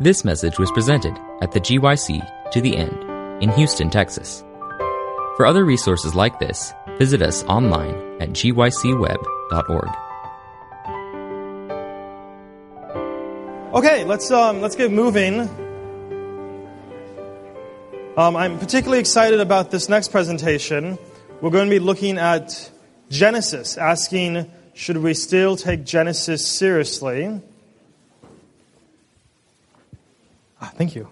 This message was presented at the GYC to the End in Houston, Texas. For other resources like this, visit us online at gycweb.org. Okay, let's um, let's get moving. Um, I'm particularly excited about this next presentation. We're going to be looking at Genesis, asking should we still take Genesis seriously? Ah, thank you.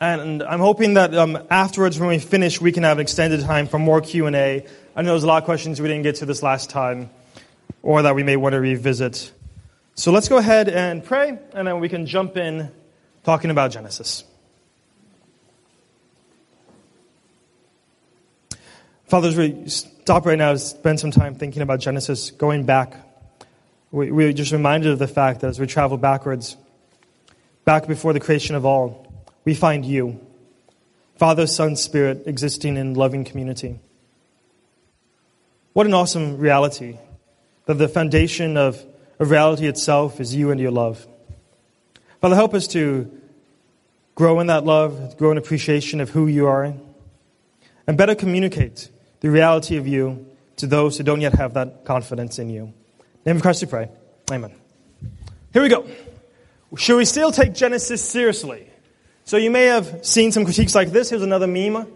And I'm hoping that um, afterwards, when we finish, we can have extended time for more Q and A. I know there's a lot of questions we didn't get to this last time, or that we may want to revisit. So let's go ahead and pray, and then we can jump in talking about Genesis. Father, as we stop right now to spend some time thinking about Genesis, going back, we, we're just reminded of the fact that as we travel backwards, back before the creation of all, we find you, Father, Son, Spirit, existing in loving community. What an awesome reality that the foundation of, of reality itself is you and your love. Father, help us to grow in that love, grow in appreciation of who you are, and better communicate the reality of you to those who don't yet have that confidence in you. Name of Christ we pray. Amen. Here we go. Should we still take Genesis seriously? So you may have seen some critiques like this. Here's another meme.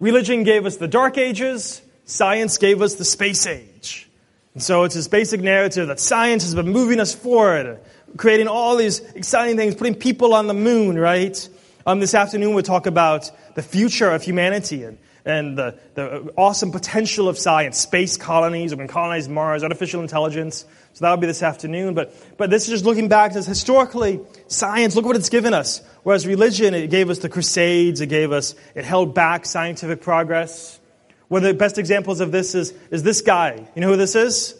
Religion gave us the dark ages, science gave us the space age. And so it's this basic narrative that science has been moving us forward, creating all these exciting things, putting people on the moon, right? Um, this afternoon we'll talk about the future of humanity and, and the, the awesome potential of science, space colonies, we're going to colonize Mars, artificial intelligence. So that'll be this afternoon. But, but this is just looking back as historically, science, look what it's given us. Whereas religion, it gave us the Crusades, it gave us, it held back scientific progress. One of the best examples of this is, is this guy. You know who this is?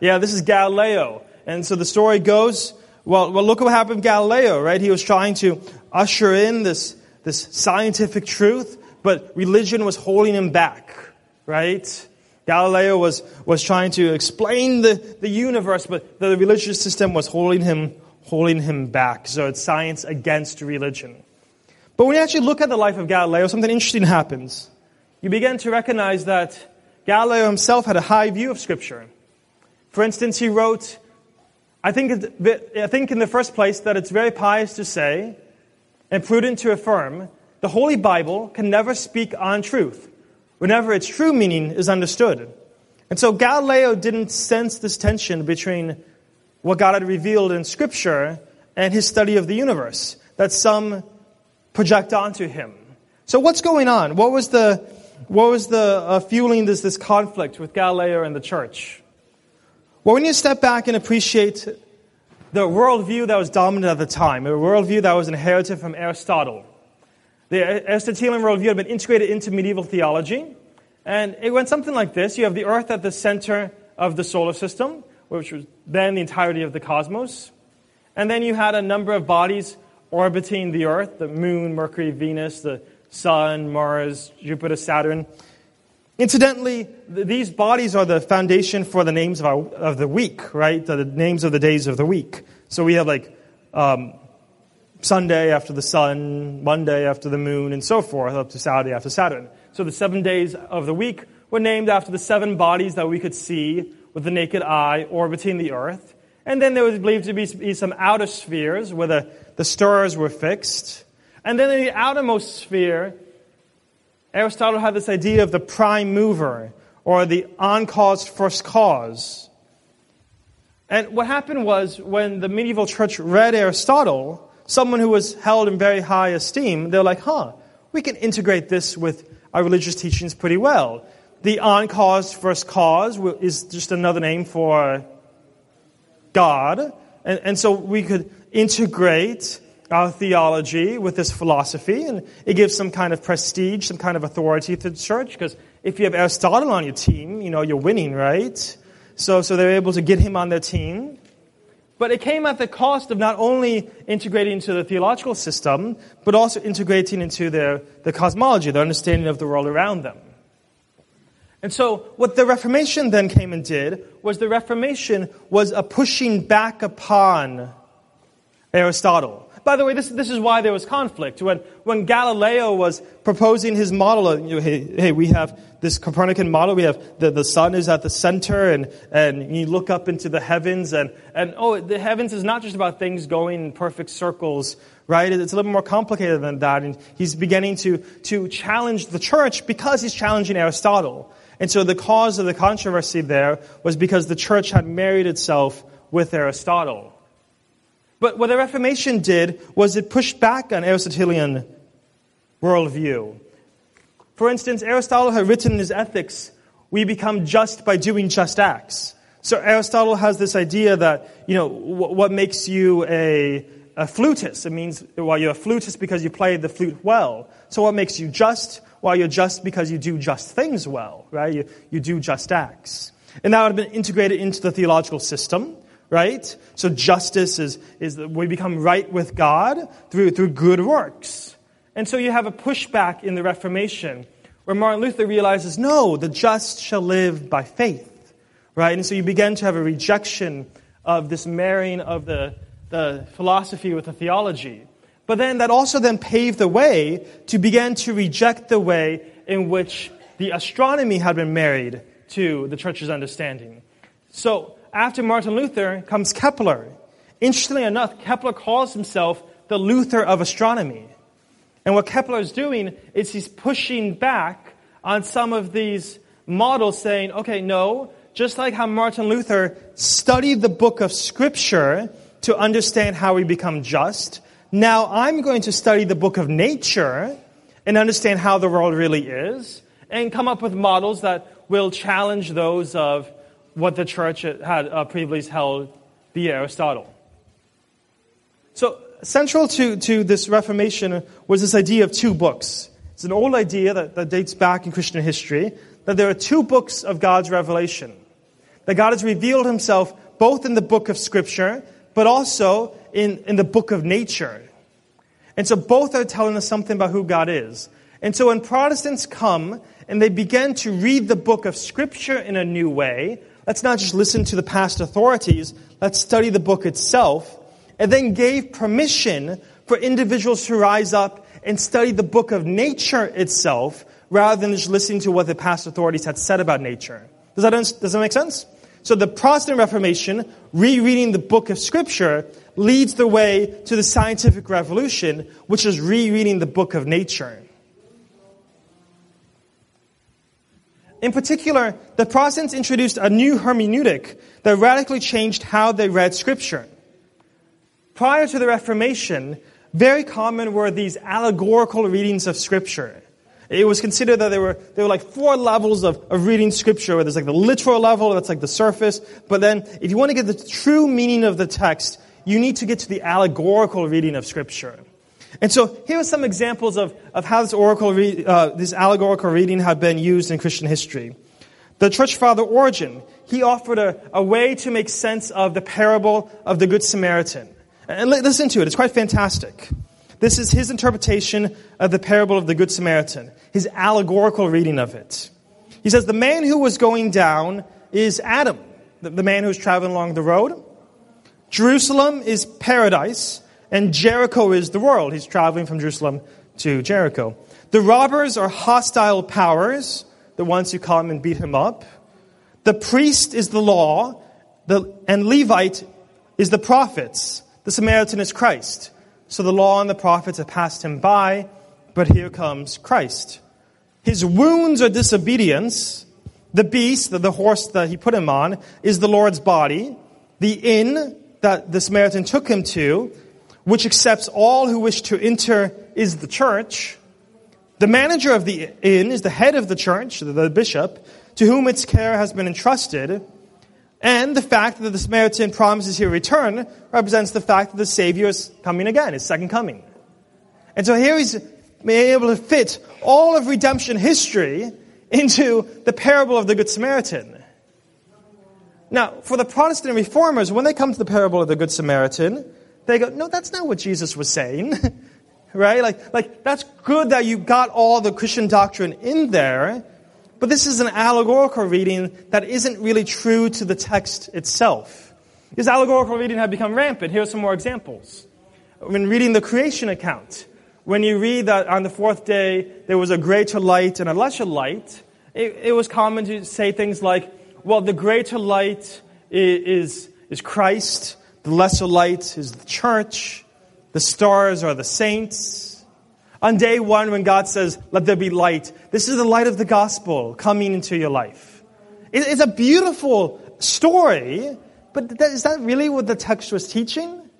Yeah, this is Galileo. And so the story goes, well, well, look what happened to Galileo, right? He was trying to usher in this, this scientific truth, but religion was holding him back, right? Galileo was, was trying to explain the, the universe, but the religious system was holding him, holding him back. So it's science against religion. But when you actually look at the life of Galileo, something interesting happens. You begin to recognize that Galileo himself had a high view of Scripture. For instance, he wrote, I think, I think in the first place that it's very pious to say and prudent to affirm the Holy Bible can never speak on truth whenever its true meaning is understood. And so Galileo didn't sense this tension between what God had revealed in Scripture and his study of the universe that some project onto him. So what's going on? What was the, what was the uh, fueling this, this conflict with Galileo and the church? Well, when you step back and appreciate the worldview that was dominant at the time, a worldview that was inherited from Aristotle, the Aristotelian worldview had been integrated into medieval theology, and it went something like this. You have the Earth at the center of the solar system, which was then the entirety of the cosmos. And then you had a number of bodies orbiting the Earth the Moon, Mercury, Venus, the Sun, Mars, Jupiter, Saturn. Incidentally, these bodies are the foundation for the names of, our, of the week, right? The names of the days of the week. So we have like um, Sunday after the sun, Monday after the moon, and so forth, up to Saturday after Saturn. So the seven days of the week were named after the seven bodies that we could see with the naked eye orbiting the earth. And then there was believed to be some outer spheres where the, the stars were fixed. And then in the outermost sphere, Aristotle had this idea of the prime mover or the uncaused first cause. And what happened was when the medieval church read Aristotle, someone who was held in very high esteem, they're like, huh, we can integrate this with our religious teachings pretty well. The uncaused first cause is just another name for God. And, and so we could integrate our theology with this philosophy, and it gives some kind of prestige, some kind of authority to the church, because if you have Aristotle on your team, you know, you're winning, right? So, so they're able to get him on their team. But it came at the cost of not only integrating into the theological system, but also integrating into their, the cosmology, their understanding of the world around them. And so, what the Reformation then came and did was the Reformation was a pushing back upon Aristotle. By the way, this, this is why there was conflict. When, when Galileo was proposing his model, you know, hey, hey, we have this Copernican model, we have the, the sun is at the center, and, and you look up into the heavens, and, and oh, the heavens is not just about things going in perfect circles, right? It's a little more complicated than that. And he's beginning to, to challenge the church because he's challenging Aristotle. And so the cause of the controversy there was because the church had married itself with Aristotle. But what the Reformation did was it pushed back on Aristotelian worldview. For instance, Aristotle had written in his Ethics, we become just by doing just acts. So Aristotle has this idea that, you know, what makes you a, a flutist? It means, well, you're a flutist because you play the flute well. So what makes you just? Well, you're just because you do just things well, right? You, you do just acts. And that would have been integrated into the theological system right? So justice is, is we become right with God through, through good works. And so you have a pushback in the Reformation where Martin Luther realizes, no, the just shall live by faith, right? And so you begin to have a rejection of this marrying of the, the philosophy with the theology. But then that also then paved the way to begin to reject the way in which the astronomy had been married to the church's understanding. So after Martin Luther comes Kepler. Interestingly enough, Kepler calls himself the Luther of astronomy. And what Kepler is doing is he's pushing back on some of these models, saying, okay, no, just like how Martin Luther studied the book of Scripture to understand how we become just, now I'm going to study the book of nature and understand how the world really is, and come up with models that will challenge those of what the church had uh, previously held via Aristotle. So, central to, to this Reformation was this idea of two books. It's an old idea that, that dates back in Christian history that there are two books of God's revelation. That God has revealed himself both in the book of Scripture, but also in, in the book of nature. And so both are telling us something about who God is. And so when Protestants come and they begin to read the book of Scripture in a new way, let's not just listen to the past authorities, let's study the book itself, and then gave permission for individuals to rise up and study the book of nature itself rather than just listening to what the past authorities had said about nature. Does that, does that make sense? So the Protestant Reformation, rereading the book of Scripture, leads the way to the scientific revolution, which is rereading the book of nature. In particular, the Protestants introduced a new hermeneutic that radically changed how they read Scripture. Prior to the Reformation, very common were these allegorical readings of Scripture. It was considered that there were, there were like four levels of, of reading Scripture, where there's like the literal level, that's like the surface, but then if you want to get the true meaning of the text, you need to get to the allegorical reading of Scripture. And so here are some examples of, of how this, oracle re, uh, this allegorical reading had been used in Christian history. The church father Origen, he offered a, a way to make sense of the parable of the Good Samaritan. And listen to it, it's quite fantastic. This is his interpretation of the parable of the Good Samaritan, his allegorical reading of it. He says, The man who was going down is Adam, the, the man who's traveling along the road. Jerusalem is paradise and Jericho is the world. He's traveling from Jerusalem to Jericho. The robbers are hostile powers, the ones who come and beat him up. The priest is the law, the, and Levite is the prophets. The Samaritan is Christ. So the law and the prophets have passed him by, but here comes Christ. His wounds are disobedience. The beast, the horse that he put him on, is the Lord's body. The inn that the Samaritan took him to which accepts all who wish to enter, is the church. The manager of the inn is the head of the church, the bishop, to whom its care has been entrusted. And the fact that the Samaritan promises he'll return represents the fact that the Savior is coming again, his second coming. And so here he's able to fit all of redemption history into the parable of the Good Samaritan. Now, for the Protestant reformers, when they come to the parable of the Good Samaritan, they go, no, that's not what Jesus was saying. right? Like, like, that's good that you got all the Christian doctrine in there, But this is an allegorical reading that isn't really true to the text itself. This allegorical reading have become rampant. Here are some more examples. When reading the creation account, when you read that on the fourth day there was a greater light and a lesser light, it, it was common to say things like, well, the greater light is, is Christ, the lesser light is the church, the stars are the saints. On day one, when God says, Let there be light, this is the light of the gospel coming into your life. It's a beautiful story, but is that really what the text was teaching?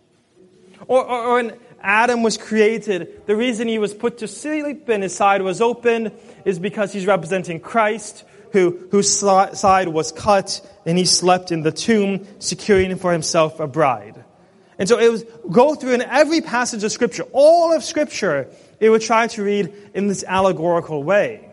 Or, or, or when Adam was created, the reason he was put to sleep and his side was open is because he's representing Christ, who, whose side was cut and he slept in the tomb, securing for himself a bride. And so it was go through in every passage of Scripture, all of Scripture, it would try to read in this allegorical way.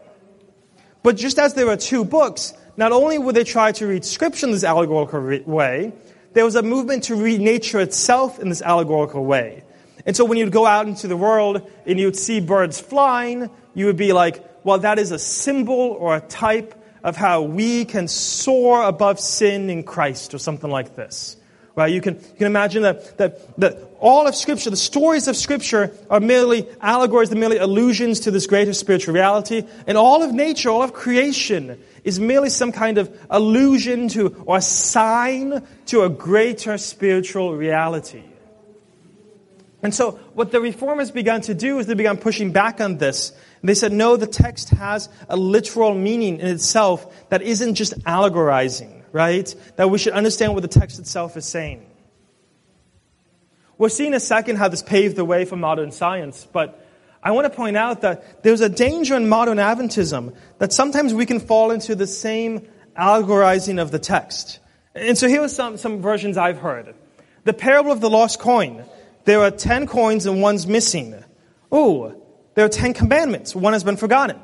But just as there were two books, not only would they try to read Scripture in this allegorical way, there was a movement to read nature itself in this allegorical way. And so when you'd go out into the world and you'd see birds flying, you would be like, well, that is a symbol or a type of how we can soar above sin in Christ or something like this. Right? You can, you can imagine that, that, that all of Scripture, the stories of Scripture, are merely allegories, they're merely allusions to this greater spiritual reality. And all of nature, all of creation, is merely some kind of allusion to or sign to a greater spiritual reality. And so, what the reformers began to do is they began pushing back on this. They said, no, the text has a literal meaning in itself that isn't just allegorizing right? That we should understand what the text itself is saying. We'll see in a second how this paved the way for modern science, but I want to point out that there's a danger in modern Adventism that sometimes we can fall into the same allegorizing of the text. And so here are some, some versions I've heard. The parable of the lost coin. There are ten coins and one's missing. Oh, there are ten commandments. One has been forgotten.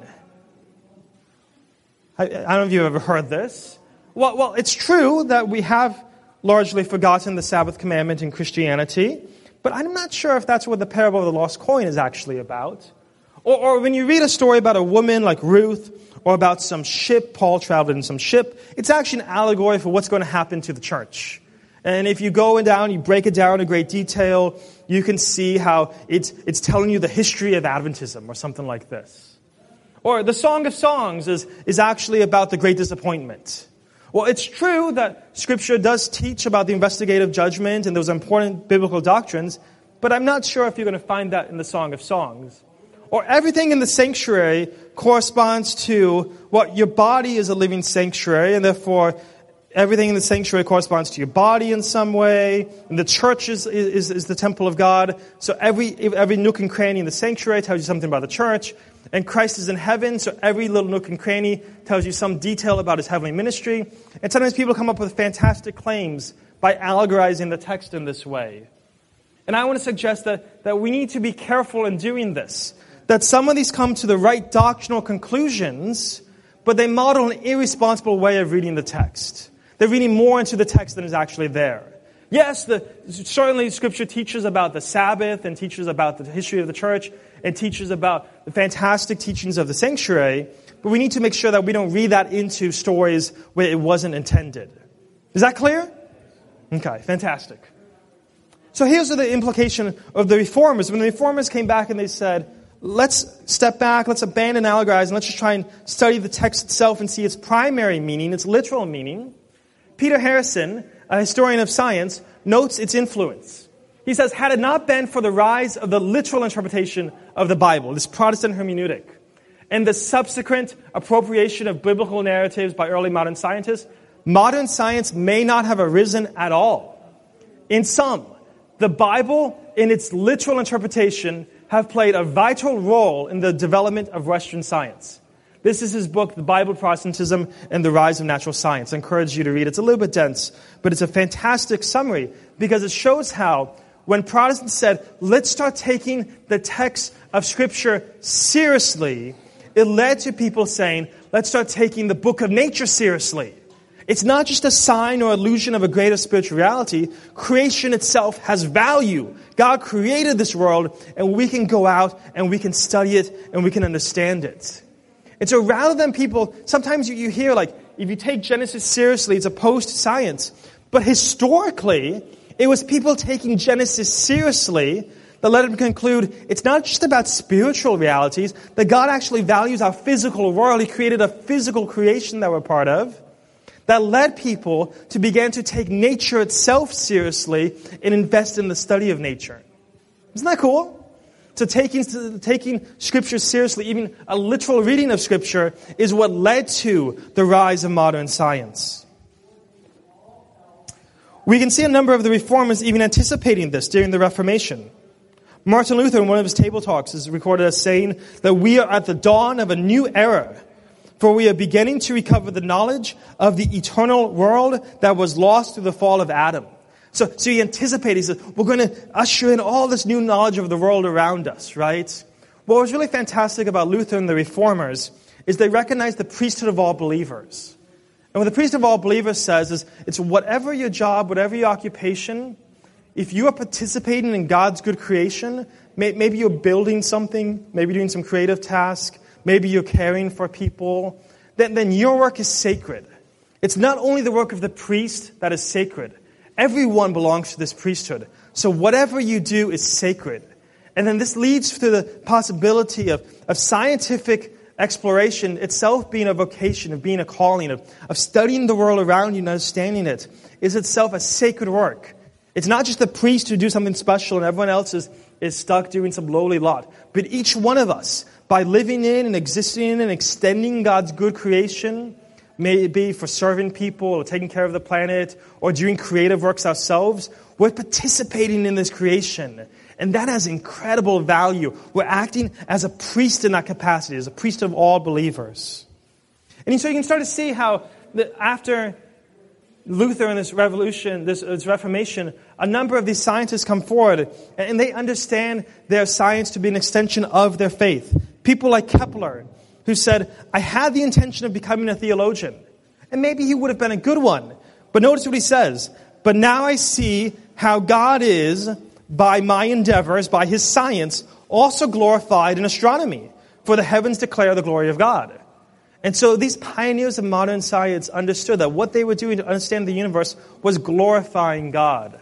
I, I don't know if you've ever heard this. Well, well, it's true that we have largely forgotten the Sabbath commandment in Christianity, but I'm not sure if that's what the parable of the lost coin is actually about. Or, or when you read a story about a woman like Ruth, or about some ship, Paul traveled in some ship, it's actually an allegory for what's going to happen to the church. And if you go and down, you break it down in great detail, you can see how it's, it's telling you the history of Adventism or something like this. Or the Song of Songs is, is actually about the great disappointment. Well, it's true that Scripture does teach about the investigative judgment and those important biblical doctrines, but I'm not sure if you're going to find that in the Song of Songs. Or everything in the sanctuary corresponds to what your body is a living sanctuary, and therefore everything in the sanctuary corresponds to your body in some way. And the church is, is, is the temple of God. So every, every nook and cranny in the sanctuary tells you something about the church. And Christ is in heaven, so every little nook and cranny tells you some detail about his heavenly ministry. And sometimes people come up with fantastic claims by allegorizing the text in this way. And I want to suggest that, that we need to be careful in doing this. That some of these come to the right doctrinal conclusions, but they model an irresponsible way of reading the text. They're reading more into the text than is actually there. Yes, the, certainly Scripture teaches about the Sabbath and teaches about the history of the church and teaches about the fantastic teachings of the sanctuary, but we need to make sure that we don't read that into stories where it wasn't intended. Is that clear? Okay, fantastic. So here's the implication of the reformers. When the reformers came back and they said, let's step back, let's abandon allegorizing, and let's just try and study the text itself and see its primary meaning, its literal meaning. Peter Harrison, a historian of science, notes its influence. He says, had it not been for the rise of the literal interpretation of the Bible, this Protestant hermeneutic, and the subsequent appropriation of biblical narratives by early modern scientists, modern science may not have arisen at all. In sum, the Bible, in its literal interpretation, have played a vital role in the development of Western science. This is his book, The Bible, Protestantism, and the Rise of Natural Science. I encourage you to read it. It's a little bit dense, but it's a fantastic summary because it shows how when Protestants said, let's start taking the text of Scripture seriously, it led to people saying, let's start taking the book of nature seriously. It's not just a sign or illusion of a greater spiritual reality. Creation itself has value. God created this world, and we can go out and we can study it and we can understand it. And so rather than people, sometimes you, you hear like, if you take Genesis seriously, it's opposed to science. But historically, it was people taking Genesis seriously that led him to conclude it's not just about spiritual realities, that God actually values our physical world. He created a physical creation that we're part of. That led people to begin to take nature itself seriously and invest in the study of nature. Isn't that cool? So taking, taking scripture seriously, even a literal reading of scripture, is what led to the rise of modern science. We can see a number of the reformers even anticipating this during the Reformation. Martin Luther, in one of his table talks, is recorded as saying that we are at the dawn of a new era, for we are beginning to recover the knowledge of the eternal world that was lost through the fall of Adam. So, so he anticipated, he says, we're going to usher in all this new knowledge of the world around us, right? What was really fantastic about Luther and the reformers is they recognized the priesthood of all believers. And what the priesthood of all believers says is it's whatever your job, whatever your occupation, if you are participating in God's good creation, maybe you're building something, maybe doing some creative task, maybe you're caring for people, then, then your work is sacred. It's not only the work of the priest that is sacred, everyone belongs to this priesthood. So whatever you do is sacred. And then this leads to the possibility of, of scientific exploration itself being a vocation, of being a calling, of, of studying the world around you and understanding it, is itself a sacred work. It's not just the priest who do something special and everyone else is, is stuck doing some lowly lot. But each one of us, by living in and existing in and extending God's good creation, may it be for serving people or taking care of the planet or doing creative works ourselves, we're participating in this creation. And that has incredible value. We're acting as a priest in that capacity, as a priest of all believers. And so you can start to see how after Luther and this revolution, this, this, Reformation, a number of these scientists come forward and they understand their science to be an extension of their faith. People like Kepler, who said, I had the intention of becoming a theologian. And maybe he would have been a good one. But notice what he says. But now I see how God is, by my endeavors, by his science, also glorified in astronomy. For the heavens declare the glory of God. And so these pioneers of modern science understood that what they were doing to understand the universe was glorifying God.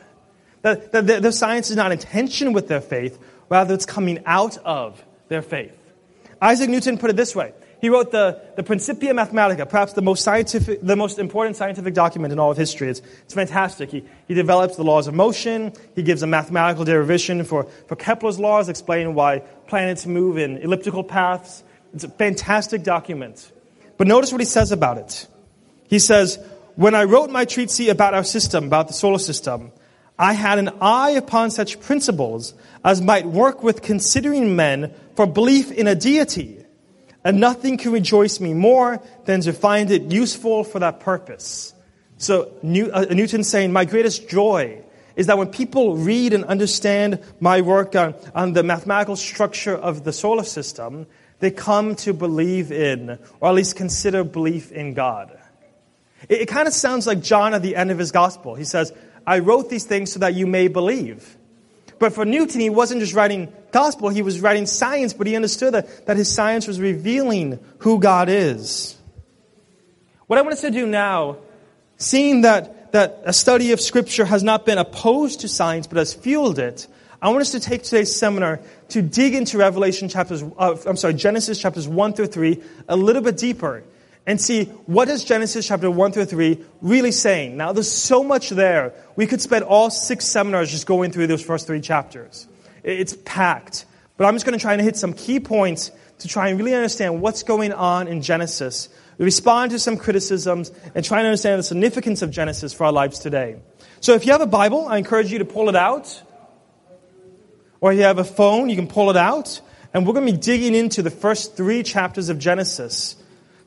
That, that their science is not in tension with their faith, rather it's coming out of their faith. Isaac Newton put it this way. He wrote the, the Principia Mathematica, perhaps the most scientific, the most important scientific document in all of history. It's, it's fantastic. He, he develops the laws of motion. He gives a mathematical derivation for, for Kepler's laws, explaining why planets move in elliptical paths. It's a fantastic document. But notice what he says about it. He says, When I wrote my treatise about our system, about the solar system, I had an eye upon such principles as might work with considering men for belief in a deity. And nothing can rejoice me more than to find it useful for that purpose. So uh, Newton's saying, My greatest joy is that when people read and understand my work on, on the mathematical structure of the solar system, they come to believe in, or at least consider belief in God. It, it kind of sounds like John at the end of his gospel. He says, I wrote these things so that you may believe. But for Newton, he wasn't just writing gospel, he was writing science, but he understood that, that his science was revealing who God is. What I want us to do now, seeing that, that a study of Scripture has not been opposed to science, but has fueled it, I want us to take today's seminar to dig into Revelation chapters, uh, I'm sorry, Genesis chapters 1 through 3 a little bit deeper and see what is Genesis chapter 1 through 3 really saying. Now, there's so much there. We could spend all six seminars just going through those first three chapters. It's packed. But I'm just going to try and hit some key points to try and really understand what's going on in Genesis, respond to some criticisms, and try and understand the significance of Genesis for our lives today. So if you have a Bible, I encourage you to pull it out. Or if you have a phone, you can pull it out. And we're going to be digging into the first three chapters of Genesis,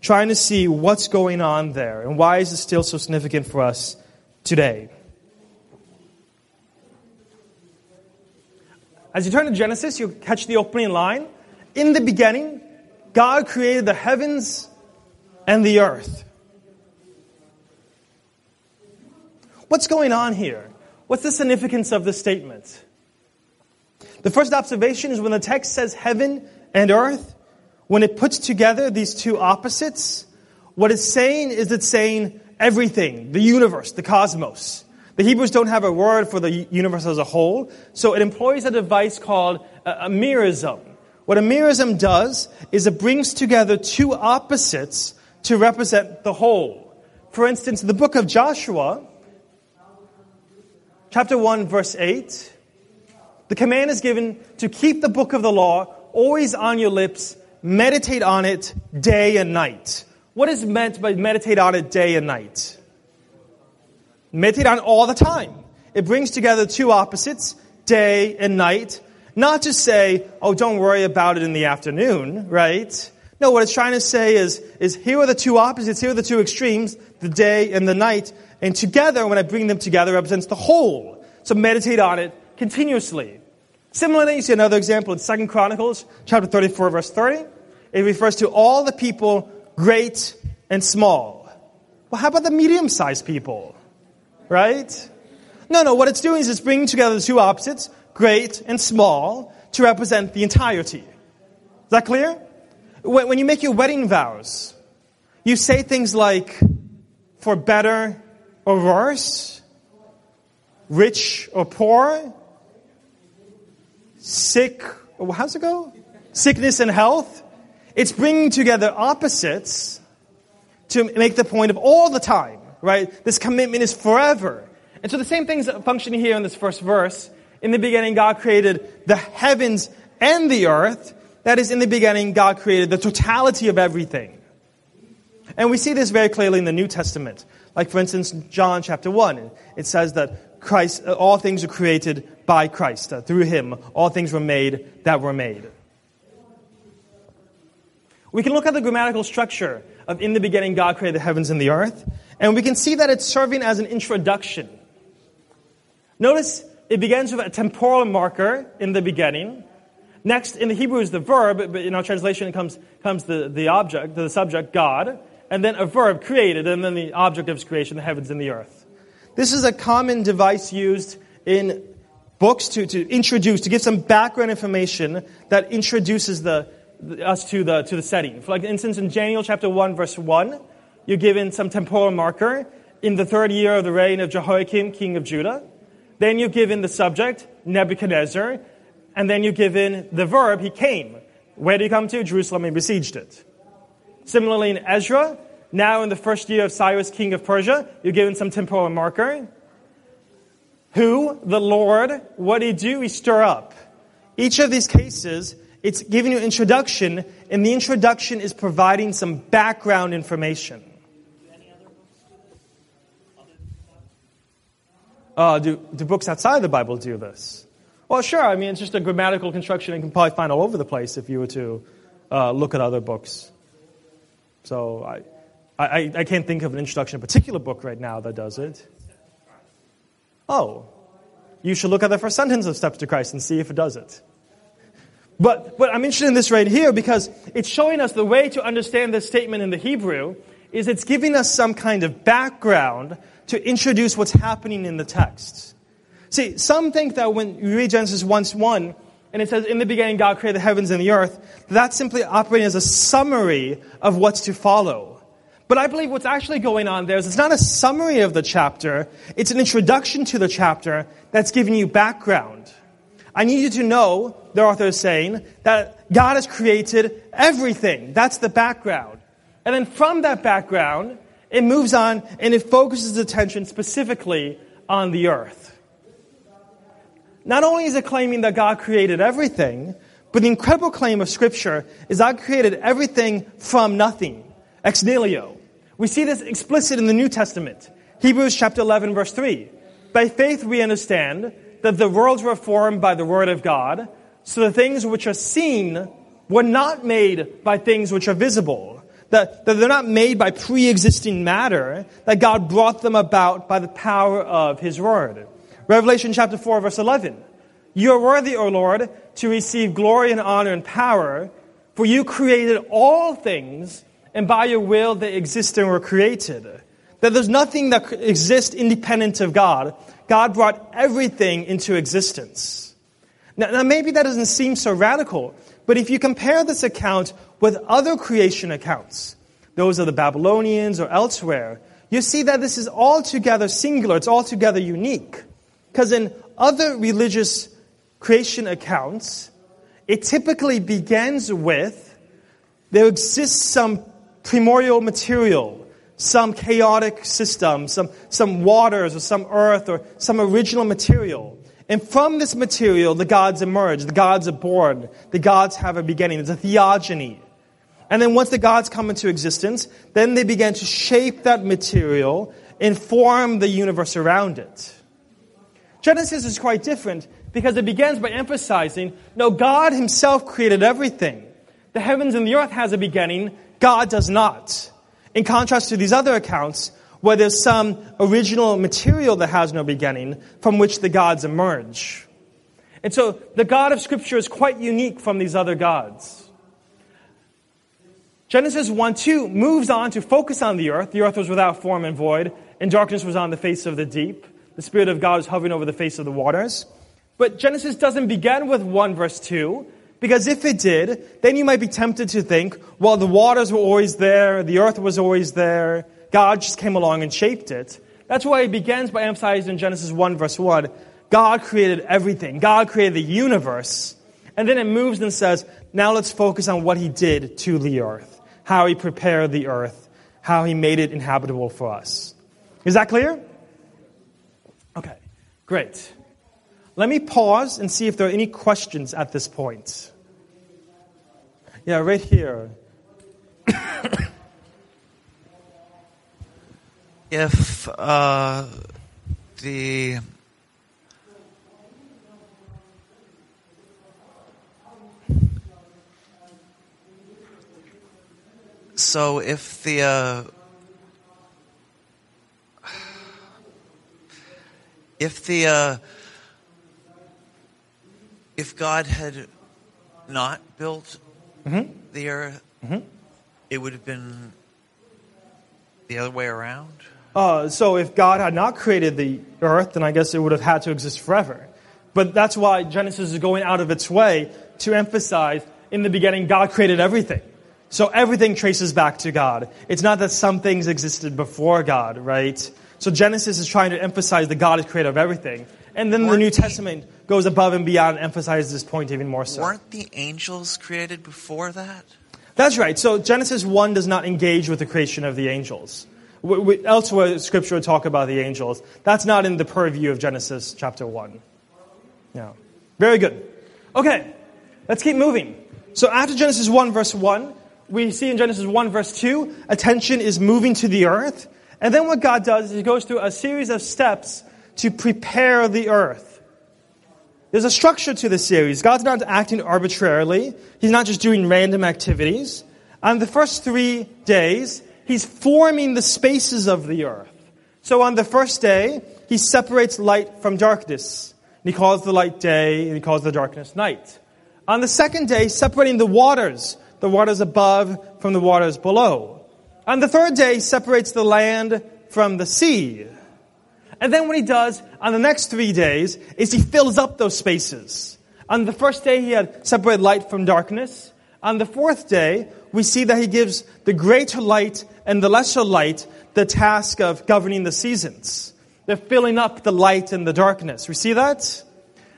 trying to see what's going on there and why is it still so significant for us today. As you turn to Genesis, you'll catch the opening line. In the beginning, God created the heavens and the earth. What's going on here? What's the significance of this statement? The first observation is when the text says heaven and earth, when it puts together these two opposites, what it's saying is it's saying everything, the universe, the cosmos. The Hebrews don't have a word for the universe as a whole, so it employs a device called a, a merism. What a merism does is it brings together two opposites to represent the whole. For instance, the book of Joshua, chapter 1, verse 8, the command is given to keep the book of the law always on your lips, meditate on it day and night. What is meant by meditate on it day and night? Meditate on all the time. It brings together two opposites, day and night. Not to say, oh, don't worry about it in the afternoon, right? No, what it's trying to say is, is here are the two opposites, here are the two extremes, the day and the night. And together, when I bring them together, represents the whole. So meditate on it continuously. Similarly, you see another example in Second Chronicles, chapter 34, verse 30. It refers to all the people, great and small. Well, how about the medium-sized people? Right? No, no, what it's doing is it's bringing together the two opposites, great and small, to represent the entirety. Is that clear? When you make your wedding vows, you say things like, for better or worse, rich or poor, sick, oh, how's it go? Sickness and health. It's bringing together opposites to make the point of all the time, right? This commitment is forever. And so the same thing's functioning here in this first verse. In the beginning, God created the heavens and the earth. That is, in the beginning, God created the totality of everything. And we see this very clearly in the New Testament. Like, for instance, John chapter 1, it says that Christ, all things are created by Christ. Uh, through him, all things were made that were made. We can look at the grammatical structure of in the beginning God created the heavens and the earth, and we can see that it's serving as an introduction. Notice it begins with a temporal marker in the beginning. Next, in the Hebrew is the verb, but in our translation it comes, comes the, the object, the subject, God, and then a verb, created, and then the object of his creation, the heavens and the earth. This is a common device used in books to, to introduce, to give some background information that introduces the, us to the, to the setting. For like instance, in Daniel chapter 1, verse 1, you're given some temporal marker in the third year of the reign of Jehoiakim, king of Judah. Then you're given the subject, Nebuchadnezzar, and then you're given the verb, he came. Where did he come to? Jerusalem and besieged it. Similarly, in Ezra, now in the first year of Cyrus, king of Persia, you're given some temporal marker. Who? The Lord. What did he do? He stir up. Each of these cases, it's giving you introduction, and the introduction is providing some background information. Uh, do, do books outside the Bible do this? Well, sure. I mean, it's just a grammatical construction you can probably find all over the place if you were to uh, look at other books. So I, I, I can't think of an introduction, to a particular book right now that does it. Oh, you should look at the first sentence of Steps to Christ and see if it does it. But, but I'm interested in this right here because it's showing us the way to understand this statement in the Hebrew is it's giving us some kind of background to introduce what's happening in the text. See, some think that when you read Genesis 1 1, and it says, In the beginning, God created the heavens and the earth, that's simply operating as a summary of what's to follow. But I believe what's actually going on there is it's not a summary of the chapter, it's an introduction to the chapter that's giving you background. I need you to know, the author is saying, that God has created everything. That's the background. And then from that background, it moves on and it focuses attention specifically on the earth. Not only is it claiming that God created everything, but the incredible claim of Scripture is God created everything from nothing, ex nihilo. We see this explicit in the New Testament. Hebrews chapter 11 verse 3. By faith we understand that the worlds were formed by the word of God, so the things which are seen were not made by things which are visible. That, that they're not made by pre-existing matter, that God brought them about by the power of His word. Revelation chapter 4 verse 11. You are worthy, O Lord, to receive glory and honor and power, for you created all things, and by your will they exist and were created. That there's nothing that exists independent of God. God brought everything into existence. Now, now, maybe that doesn't seem so radical, But if you compare this account with other creation accounts, those of the Babylonians or elsewhere, you see that this is altogether singular, it's altogether unique. Because in other religious creation accounts, it typically begins with there exists some primordial material, some chaotic system, some, some waters or some earth or some original material. And from this material, the gods emerge, the gods are born, the gods have a beginning. There's a theogony. And then once the gods come into existence, then they begin to shape that material and form the universe around it. Genesis is quite different because it begins by emphasizing no, God Himself created everything. The heavens and the earth has a beginning, God does not. In contrast to these other accounts, where there's some original material that has no beginning from which the gods emerge. And so the God of Scripture is quite unique from these other gods. Genesis 1 2 moves on to focus on the earth. The earth was without form and void, and darkness was on the face of the deep. The Spirit of God was hovering over the face of the waters. But Genesis doesn't begin with 1 verse 2, because if it did, then you might be tempted to think, well, the waters were always there, the earth was always there, God just came along and shaped it. That's why it begins by emphasizing in Genesis 1 verse 1, God created everything. God created the universe. And then it moves and says, now let's focus on what he did to the earth how he prepared the earth, how he made it inhabitable for us. Is that clear? Okay, great. Let me pause and see if there are any questions at this point. Yeah, right here. if uh, the so if the uh, if the uh, if God had not built mm-hmm. the earth, mm-hmm. it would have been the other way around. Uh, so if God had not created the earth, then I guess it would have had to exist forever. But that's why Genesis is going out of its way to emphasize in the beginning God created everything. So everything traces back to God. It's not that some things existed before God, right? So Genesis is trying to emphasize that God is creator of everything. And then weren't the New Testament goes above and beyond and emphasizes this point even more so. Weren't the angels created before that? That's right. So Genesis 1 does not engage with the creation of the angels. We, we, elsewhere, Scripture would talk about the angels. That's not in the purview of Genesis chapter 1. Yeah. Very good. Okay, let's keep moving. So after Genesis 1, verse 1, we see in Genesis 1 verse 2, attention is moving to the earth. And then what God does is he goes through a series of steps to prepare the earth. There's a structure to this series. God's not acting arbitrarily. He's not just doing random activities. On the first three days, he's forming the spaces of the earth. So on the first day, he separates light from darkness. And he calls the light day, and he calls the darkness night. On the second day, separating the waters the waters above from the waters below. On the third day, separates the land from the sea. And then what he does on the next three days is he fills up those spaces. On the first day, he had separated light from darkness. On the fourth day, we see that he gives the greater light and the lesser light the task of governing the seasons. They're filling up the light and the darkness. We see that?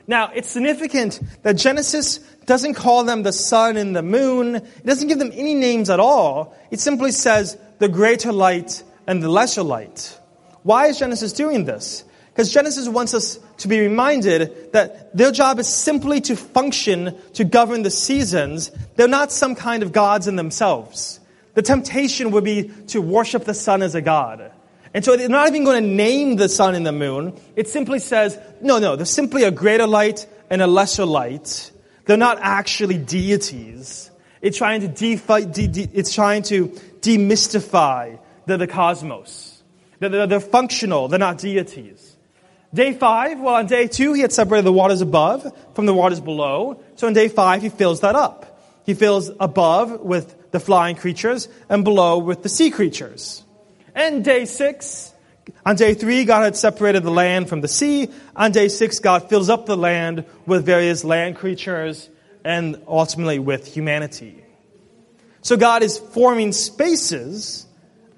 Now, it's significant that Genesis doesn't call them the sun and the moon. It doesn't give them any names at all. It simply says the greater light and the lesser light. Why is Genesis doing this? Because Genesis wants us to be reminded that their job is simply to function to govern the seasons. They're not some kind of gods in themselves. The temptation would be to worship the sun as a god. And so they're not even going to name the sun and the moon. It simply says, no, no, there's simply a greater light and a lesser light. They're not actually deities. It's trying to, defi- de- de- it's trying to demystify the, the cosmos. They're, they're, functional, they're not deities. Day five, well, on day two, he had separated the waters above from the waters below. So on day five, he fills that up. He fills above with the flying creatures and below with the sea creatures. And day six, on day three, God had separated the land from the sea. On day six, God fills up the land with various land creatures and ultimately with humanity. So God is forming spaces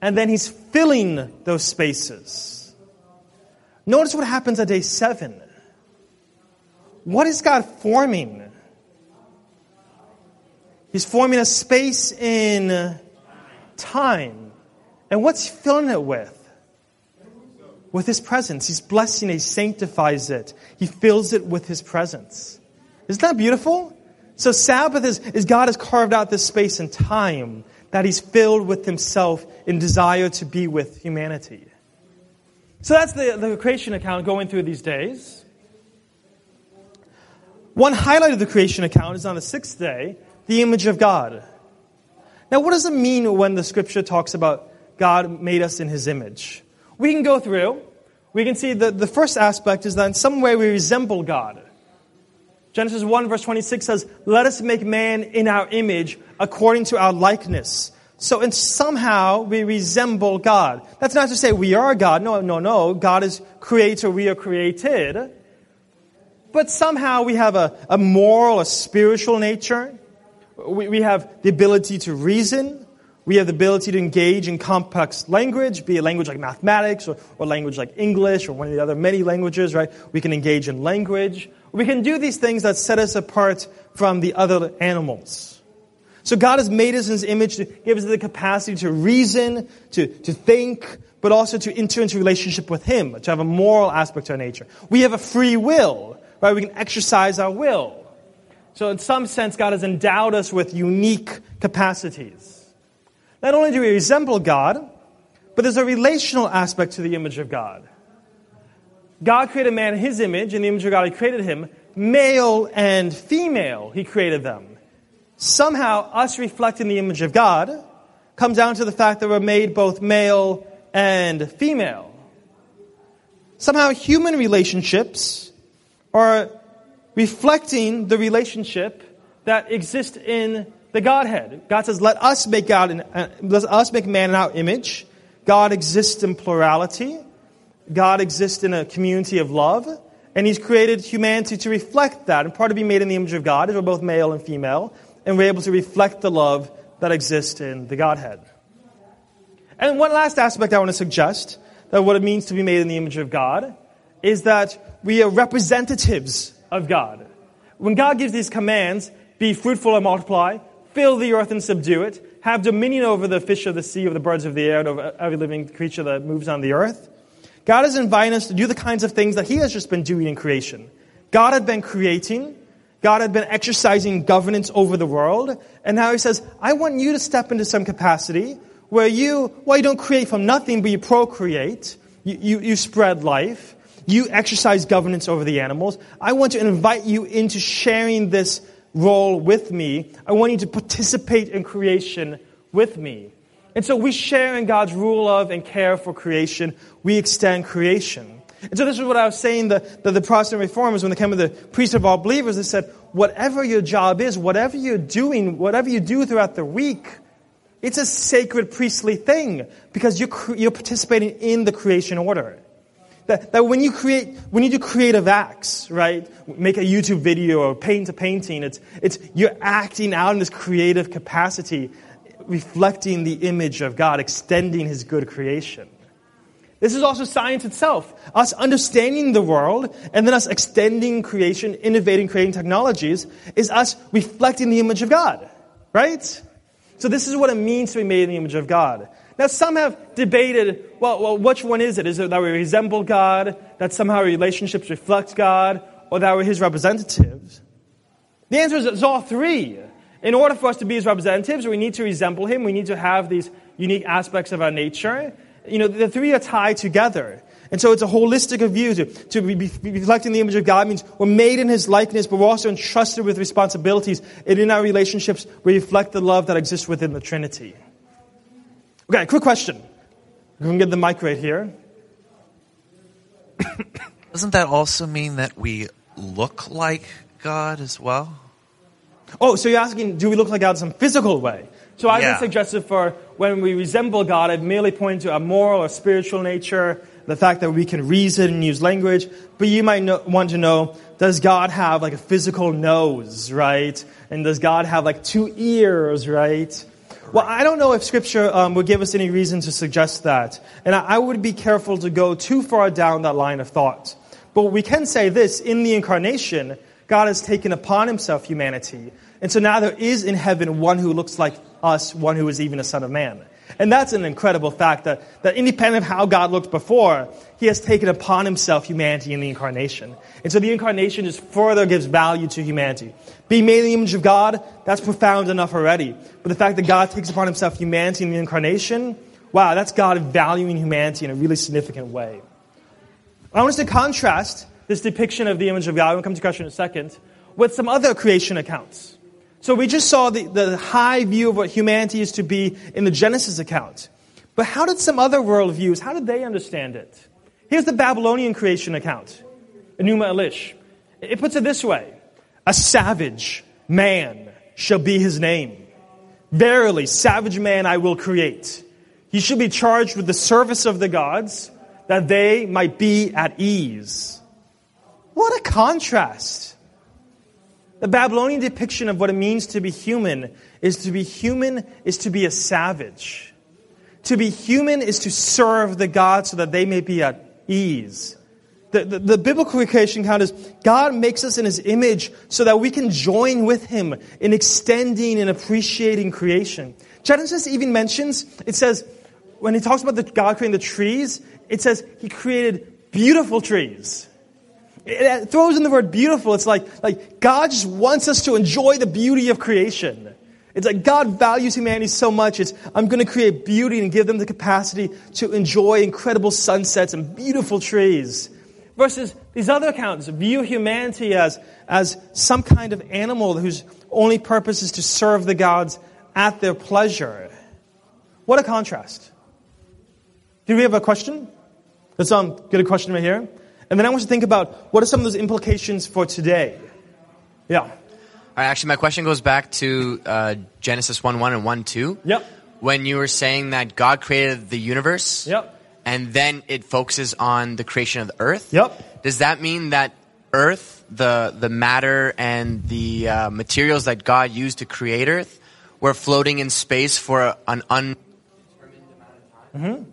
and then he's filling those spaces. Notice what happens at day seven. What is God forming? He's forming a space in time. And what's he filling it with? With his presence. He's blessing it, he sanctifies it, he fills it with his presence. Isn't that beautiful? So, Sabbath is, is God has carved out this space and time that he's filled with himself in desire to be with humanity. So, that's the, the creation account going through these days. One highlight of the creation account is on the sixth day, the image of God. Now, what does it mean when the scripture talks about God made us in his image? We can go through. We can see that the first aspect is that in some way we resemble God. Genesis 1 verse 26 says, Let us make man in our image according to our likeness. So and somehow we resemble God. That's not to say we are God. No, no, no. God is creator, we are created. But somehow we have a, a moral, a spiritual nature. We, we have the ability to reason. We have the ability to engage in complex language, be it language like mathematics or, or language like English or one of the other many languages, right? We can engage in language. We can do these things that set us apart from the other animals. So God has made us in His image to give us the capacity to reason, to, to think, but also to enter into relationship with Him, to have a moral aspect to our nature. We have a free will, right? We can exercise our will. So in some sense, God has endowed us with unique capacities. Not only do we resemble God, but there's a relational aspect to the image of God. God created man in his image, in the image of God, he created him, male and female, he created them. Somehow, us reflecting the image of God comes down to the fact that we're made both male and female. Somehow, human relationships are reflecting the relationship that exists in the Godhead. God says, "Let us make God, in, uh, let us make man in our image." God exists in plurality. God exists in a community of love, and He's created humanity to reflect that. And part of being made in the image of God is we're both male and female, and we're able to reflect the love that exists in the Godhead. And one last aspect I want to suggest that what it means to be made in the image of God is that we are representatives of God. When God gives these commands, be fruitful and multiply, fill the earth and subdue it, have dominion over the fish of the sea, over the birds of the air, and over every living creature that moves on the earth. God is inviting us to do the kinds of things that He has just been doing in creation. God had been creating, God had been exercising governance over the world, and now He says, I want you to step into some capacity where you, well, you don't create from nothing, but you procreate, you, you, you spread life, you exercise governance over the animals. I want to invite you into sharing this role with me. I want you to participate in creation with me. And so we share in God's rule of and care for creation. We extend creation. And so this is what I was saying that the, the Protestant reformers, when they came to the priesthood of all believers, they said, whatever your job is, whatever you're doing, whatever you do throughout the week, it's a sacred priestly thing because you're, you're participating in the creation order. That, that when you create, when you do creative acts, right, make a YouTube video or paint a painting, it's, it's, you're acting out in this creative capacity, reflecting the image of God, extending His good creation. This is also science itself. Us understanding the world and then us extending creation, innovating, creating technologies is us reflecting the image of God, right? So this is what it means to be made in the image of God. Now, some have debated, well, well, which one is it? Is it that we resemble God, that somehow our relationships reflect God, or that we're His representatives? The answer is it's all three. In order for us to be His representatives, we need to resemble Him. We need to have these unique aspects of our nature. You know, the three are tied together. And so it's a holistic view. To, to be, be reflecting the image of God means we're made in His likeness, but we're also entrusted with responsibilities. And in our relationships, we reflect the love that exists within the Trinity. Okay, quick question. We can get the mic right here. Doesn't that also mean that we look like God as well? Oh, so you're asking, do we look like God in some physical way? So I Yeah. would suggest that for when we resemble God, I'd merely point to a moral or spiritual nature, the fact that we can reason and use language. But you might know, want to know, does God have like a physical nose, right? And does God have like two ears, right? Well, I don't know if Scripture um, would give us any reason to suggest that. And I, I would be careful to go too far down that line of thought. But we can say this in the incarnation, God has taken upon himself humanity. And so now there is in heaven one who looks like us, one who is even a son of man. And that's an incredible fact that, that independent of how God looked before, he has taken upon himself humanity in the incarnation. And so the incarnation just further gives value to humanity. Being made in the image of God, that's profound enough already. But the fact that God takes upon himself humanity in the incarnation, wow, that's God valuing humanity in a really significant way. I want us to contrast this depiction of the image of God, we'll come to question in a second, with some other creation accounts. So we just saw the, the high view of what humanity is to be in the Genesis account. But how did some other worldviews, how did they understand it? Here's the Babylonian creation account, Enuma Elish. It puts it this way A savage man shall be his name. Verily, savage man I will create. He shall be charged with the service of the gods, that they might be at ease. What a contrast. The Babylonian depiction of what it means to be human is to be human is to be a savage. To be human is to serve the gods so that they may be at ease. The, the, the, biblical creation account is God makes us in his image so that we can join with him in extending and appreciating creation. Genesis even mentions, it says, when he talks about the God creating the trees, it says he created beautiful trees. It throws in the word beautiful. It's like, like God just wants us to enjoy the beauty of creation. It's like God values humanity so much. It's, I'm going to create beauty and give them the capacity to enjoy incredible sunsets and beautiful trees. Versus these other accounts view humanity as, as some kind of animal whose only purpose is to serve the gods at their pleasure. What a contrast. Do we have a question? Let's um, get a question right here. And then I want to think about what are some of those implications for today. Yeah. All right, actually, my question goes back to uh, Genesis 1 1 and 1 2. Yep. When you were saying that God created the universe. Yep. And then it focuses on the creation of the earth. Yep. Does that mean that earth, the, the matter and the uh, materials that God used to create earth, were floating in space for an undetermined amount of time? Mm-hmm.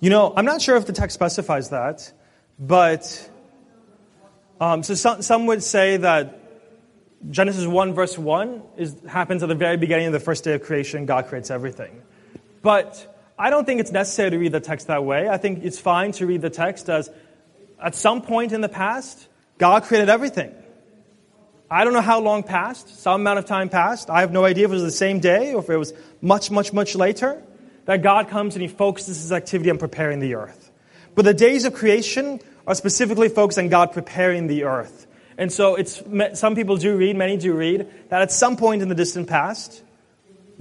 You know, I'm not sure if the text specifies that. But, um, so some, some would say that Genesis 1, verse 1 is, happens at the very beginning of the first day of creation. God creates everything. But I don't think it's necessary to read the text that way. I think it's fine to read the text as at some point in the past, God created everything. I don't know how long passed, some amount of time passed. I have no idea if it was the same day or if it was much, much, much later that God comes and he focuses his activity on preparing the earth. But the days of creation are specifically focused on God preparing the earth. And so it's, some people do read, many do read, that at some point in the distant past,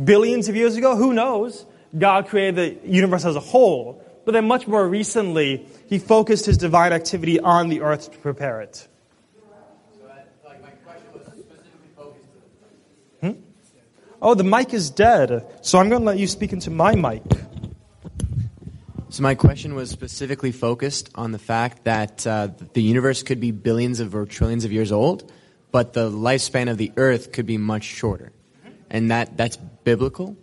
billions of years ago, who knows, God created the universe as a whole. But then much more recently, he focused his divine activity on the earth to prepare it. Hmm? Oh, the mic is dead. So I'm going to let you speak into my mic. So my question was specifically focused on the fact that uh, the universe could be billions of or trillions of years old, but the lifespan of the Earth could be much shorter, and that that's biblical.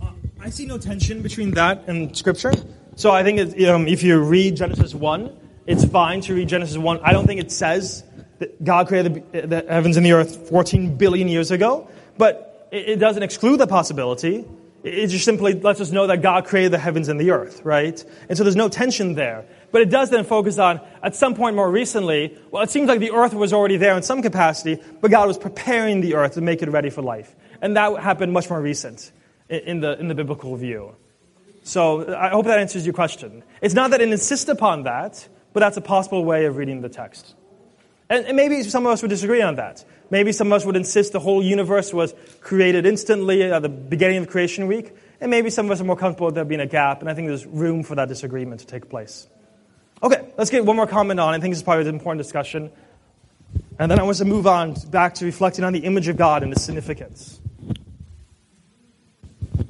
Uh, I see no tension between that and Scripture. So I think it, um, if you read Genesis one, it's fine to read Genesis one. I don't think it says that God created the, the heavens and the earth 14 billion years ago, but it, it doesn't exclude the possibility it just simply lets us know that God created the heavens and the earth, right? And so there's no tension there. But it does then focus on, at some point more recently, well, it seems like the earth was already there in some capacity, but God was preparing the earth to make it ready for life. And that happened much more recent in the, in the biblical view. So I hope that answers your question. It's not that it insists upon that, but that's a possible way of reading the text. And, and maybe some of us would disagree on that. Maybe some of us would insist the whole universe was created instantly at the beginning of creation week. And maybe some of us are more comfortable with there being a gap. And I think there's room for that disagreement to take place. Okay, let's get one more comment on. I think this is probably an important discussion. And then I want to move on back to reflecting on the image of God and its significance.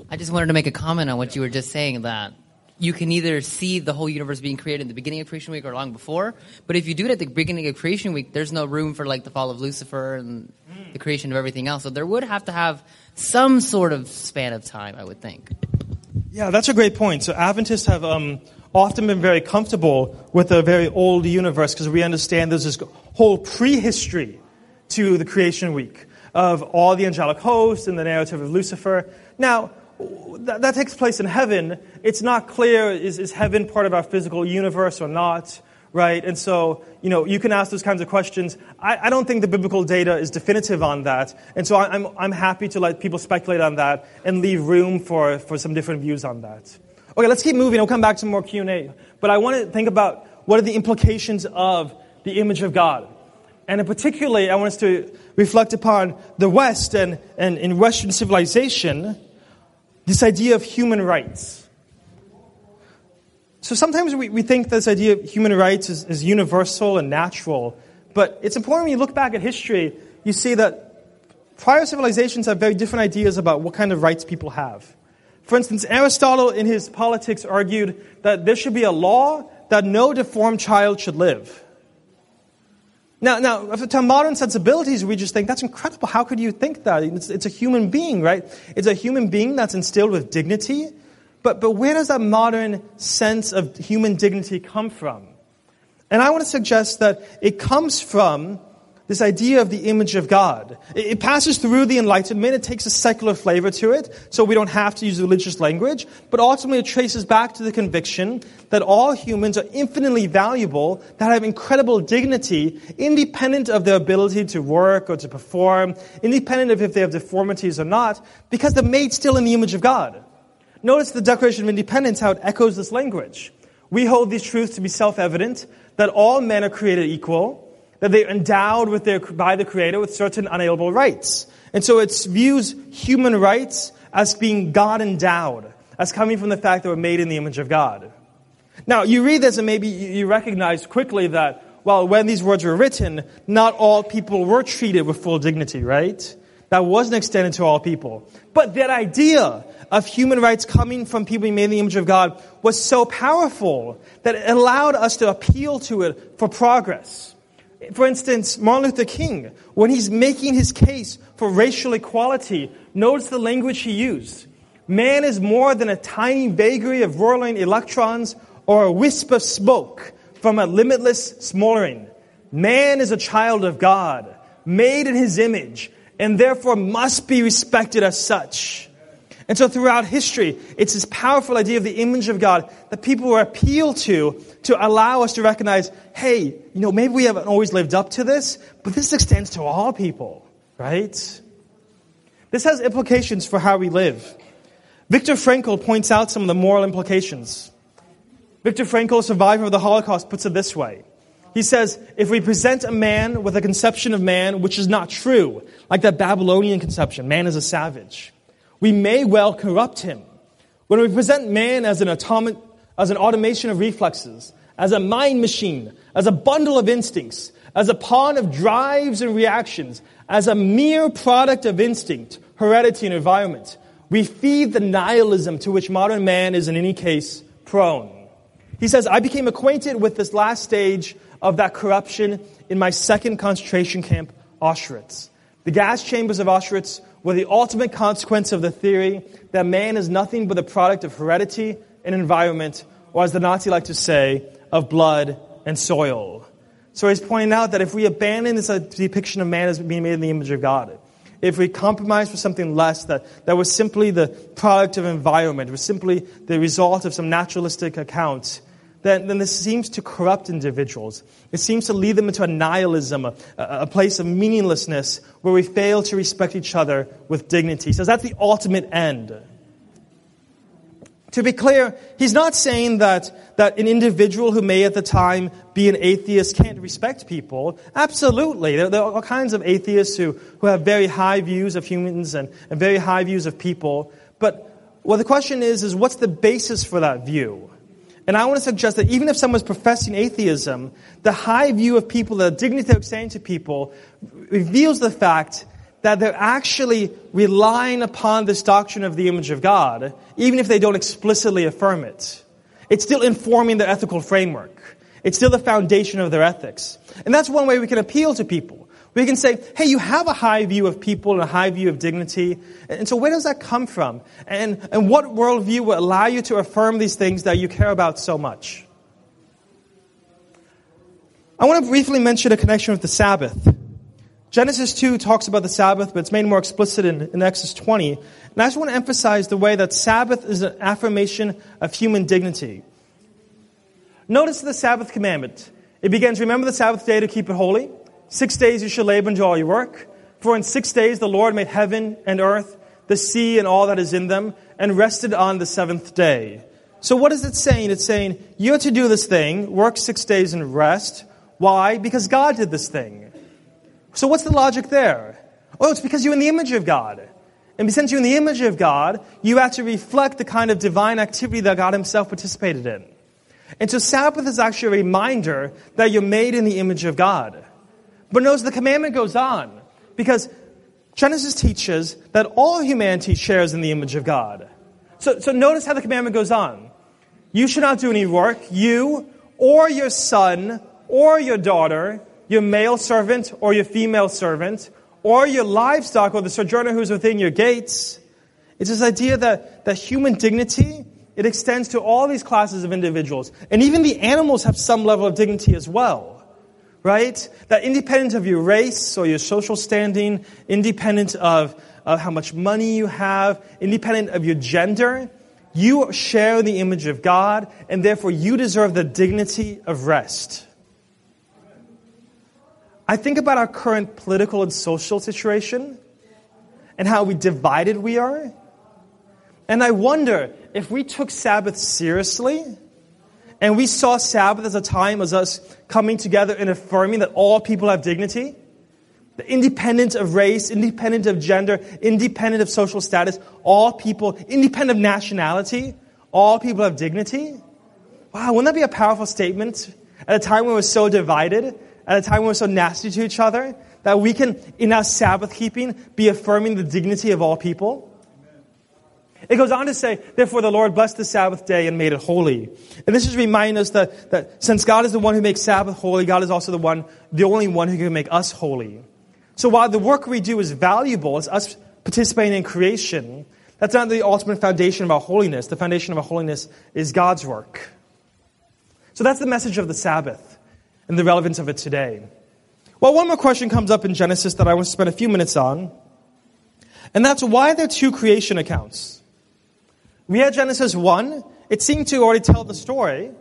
I just wanted to make a comment on what you were just saying that you can either see the whole universe being created in the beginning of creation week or long before. But if you do it at the beginning of creation week, there's no room for like the fall of Lucifer and the creation of everything else. So there would have to have some sort of span of time, I would think. Yeah, that's a great point. So Adventists have um, often been very comfortable with a very old universe because we understand there's this whole prehistory to the creation week of all the angelic hosts and the narrative of Lucifer. Now, that, that takes place in heaven. It's not clear is, is heaven part of our physical universe or not, right? And so, you know, you can ask those kinds of questions. I, I don't think the biblical data is definitive on that. And so I, I'm, I'm happy to let people speculate on that and leave room for, for some different views on that. Okay, let's keep moving. I'll come back to more Q&A. But I want to think about what are the implications of the image of God. And in particularly, I want us to reflect upon the West and, and in Western civilization, this idea of human rights. So sometimes we, we think this idea of human rights is, is universal and natural, but it's important when you look back at history, you see that prior civilizations have very different ideas about what kind of rights people have. For instance, Aristotle in his Politics argued that there should be a law that no deformed child should live. Now, now, to modern sensibilities, we just think that's incredible. How could you think that? It's, it's, a human being, right? It's a human being that's instilled with dignity. But, but where does that modern sense of human dignity come from? And I want to suggest that it comes from this idea of the image of God. It passes through the Enlightenment. It takes a secular flavor to it, so we don't have to use religious language. But ultimately, it traces back to the conviction that all humans are infinitely valuable, that have incredible dignity, independent of their ability to work or to perform, independent of if they have deformities or not, because they're made still in the image of God. Notice the Declaration of Independence, how it echoes this language. We hold these truths to be self evident that all men are created equal that they're endowed with their, by the Creator with certain unalienable rights. And so it views human rights as being God endowed, as coming from the fact that we're made in the image of God. Now, you read this and maybe you recognize quickly that, well, when these words were written, not all people were treated with full dignity, right? That wasn't extended to all people. But that idea of human rights coming from people being made in the image of God was so powerful that it allowed us to appeal to it for progress. For instance, Martin Luther King, when he's making his case for racial equality, notice the language he used. Man is more than a tiny vagary of whirling electrons or a wisp of smoke from a limitless smoldering. Man is a child of God, made in his image, and therefore must be respected as such. And so throughout history, it's this powerful idea of the image of God that people were appealed to to allow us to recognize, hey, you know, maybe we haven't always lived up to this, but this extends to all people, right? This has implications for how we live. Viktor Frankl points out some of the moral implications. Viktor Frankl, survivor of the Holocaust, puts it this way. He says, if we present a man with a conception of man which is not true, like that Babylonian conception, man is a savage, we may well corrupt him. When we present man as an atomic, as an automaton of reflexes, as a mind machine, as a bundle of instincts, as a pawn of drives and reactions, as a mere product of instinct, heredity, and environment, we feed the nihilism to which modern man is in any case prone. He says, I became acquainted with this last stage of that corruption in my second concentration camp, Auschwitz. The gas chambers of Auschwitz were the ultimate consequence of the theory that man is nothing but a product of heredity and environment, or as the Nazi like to say, of blood and soil. So he's pointing out that if we abandon this uh, depiction of man as being made in the image of God, if we compromise for something less that, that was simply the product of environment, was simply the result of some naturalistic accounts, then, then this seems to corrupt individuals. It seems to lead them into a nihilism, a, a place of meaninglessness where we fail to respect each other with dignity. So that's the ultimate end. To be clear, he's not saying that, that an individual who may at the time be an atheist can't respect people. Absolutely. There, there, are all kinds of atheists who, who have very high views of humans and, and very high views of people. But well, the question is, is what's the basis for that view? And I want to suggest that even if someone's professing atheism, the high view of people, the dignity they're saying to people, reveals the fact that they're actually relying upon this doctrine of the image of God, even if they don't explicitly affirm it. It's still informing their ethical framework. It's still the foundation of their ethics. And that's one way we can appeal to people. We can say, hey, you have a high view of people and a high view of dignity. And so where does that come from? And, and what worldview will allow you to affirm these things that you care about so much? I want to briefly mention a connection with the Sabbath. Genesis 2 talks about the Sabbath, but it's made more explicit in, in Exodus 20. And I just want to emphasize the way that Sabbath is an affirmation of human dignity. Notice the Sabbath commandment. It begins, remember the Sabbath day to keep it holy. Six days you shall labor and do all your work. For in six days the Lord made heaven and earth, the sea and all that is in them, and rested on the seventh day. So what is it saying? It's saying, you're to do this thing, work six days and rest. Why? Because God did this thing. So what's the logic there? Oh, it's because you're in the image of God. And since you're in the image of God, you have to reflect the kind of divine activity that God Himself participated in. And so Sabbath is actually a reminder that you're made in the image of God. But notice the commandment goes on because Genesis teaches that all humanity shares in the image of God. So, so notice how the commandment goes on. You should not do any work, you or your son or your daughter, your male servant or your female servant, or your livestock or the sojourner who's within your gates. It's this idea that, that human dignity, it extends to all these classes of individuals. And even the animals have some level of dignity as well right? That independent of your race or your social standing, independent of, of how much money you have, independent of your gender, you share the image of God, and therefore you deserve the dignity of rest. I think about our current political and social situation and how we divided we are. And I wonder if we took Sabbath seriously, and we saw Sabbath as a time as us coming together and affirming that all people have dignity, independent of race, independent of gender, independent of social status, all people, independent of nationality, all people have dignity. Wow, wouldn't that be a powerful statement at a time when we're so divided, at a time when we're so nasty to each other, that we can, in our Sabbath keeping, be affirming the dignity of all people? It goes on to say, therefore the Lord blessed the Sabbath day and made it holy. And this is reminding us that, that since God is the one who makes Sabbath holy, God is also the one, the only one who can make us holy. So while the work we do is valuable, it's us participating in creation, that's not the ultimate foundation of our holiness. The foundation of our holiness is God's work. So that's the message of the Sabbath and the relevance of it today. Well, one more question comes up in Genesis that I want to spend a few minutes on. And that's why there are two creation accounts? We had Genesis 1. It seemed to already tell the story.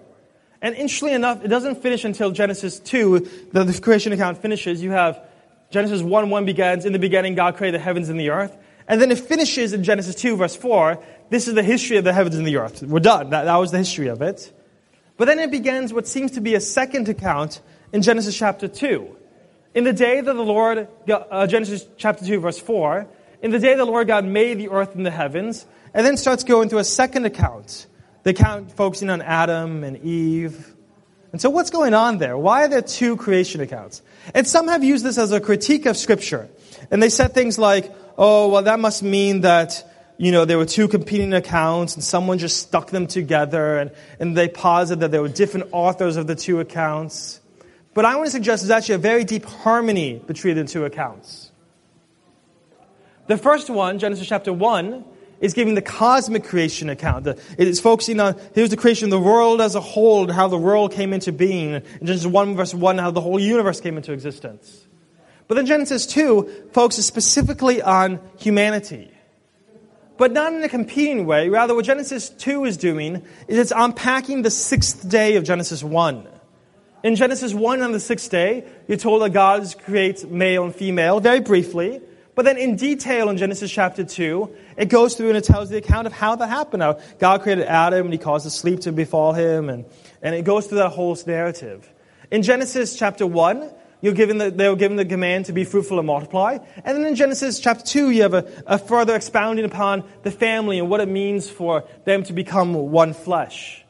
And interestingly enough, it doesn't finish until Genesis 2, the, the creation account finishes. You have Genesis 1 1 begins, In the beginning, God created the heavens and the earth. And then it finishes in Genesis 2, verse 4. This is the history of the heavens and the earth. We're done. That, that was the history of it. But then it begins what seems to be a second account in Genesis chapter 2. In the day that the Lord, uh, Genesis chapter 2, verse 4, in the day the Lord God made the earth and the heavens, and then starts going through a second account, the account focusing on Adam and Eve. And so, what's going on there? Why are there two creation accounts? And some have used this as a critique of Scripture. And they said things like, oh, well, that must mean that, you know, there were two competing accounts and someone just stuck them together. And, and they posit that there were different authors of the two accounts. But I want to suggest there's actually a very deep harmony between the two accounts. The first one, Genesis chapter 1, is giving the cosmic creation account. It is focusing on here's the creation of the world as a whole, and how the world came into being. In Genesis 1 verse 1, how the whole universe came into existence. But then Genesis 2 focuses specifically on humanity. But not in a competing way. Rather, what Genesis 2 is doing is it's unpacking the sixth day of Genesis 1. In Genesis 1 on the sixth day, you're told that God creates male and female, very briefly. But then in detail in Genesis chapter 2, it goes through and it tells the account of how that happened. How God created Adam and he caused the sleep to befall him. And, and it goes through that whole narrative. In Genesis chapter 1, you're given the, they were given the command to be fruitful and multiply. And then in Genesis chapter 2, you have a, a further expounding upon the family and what it means for them to become one flesh.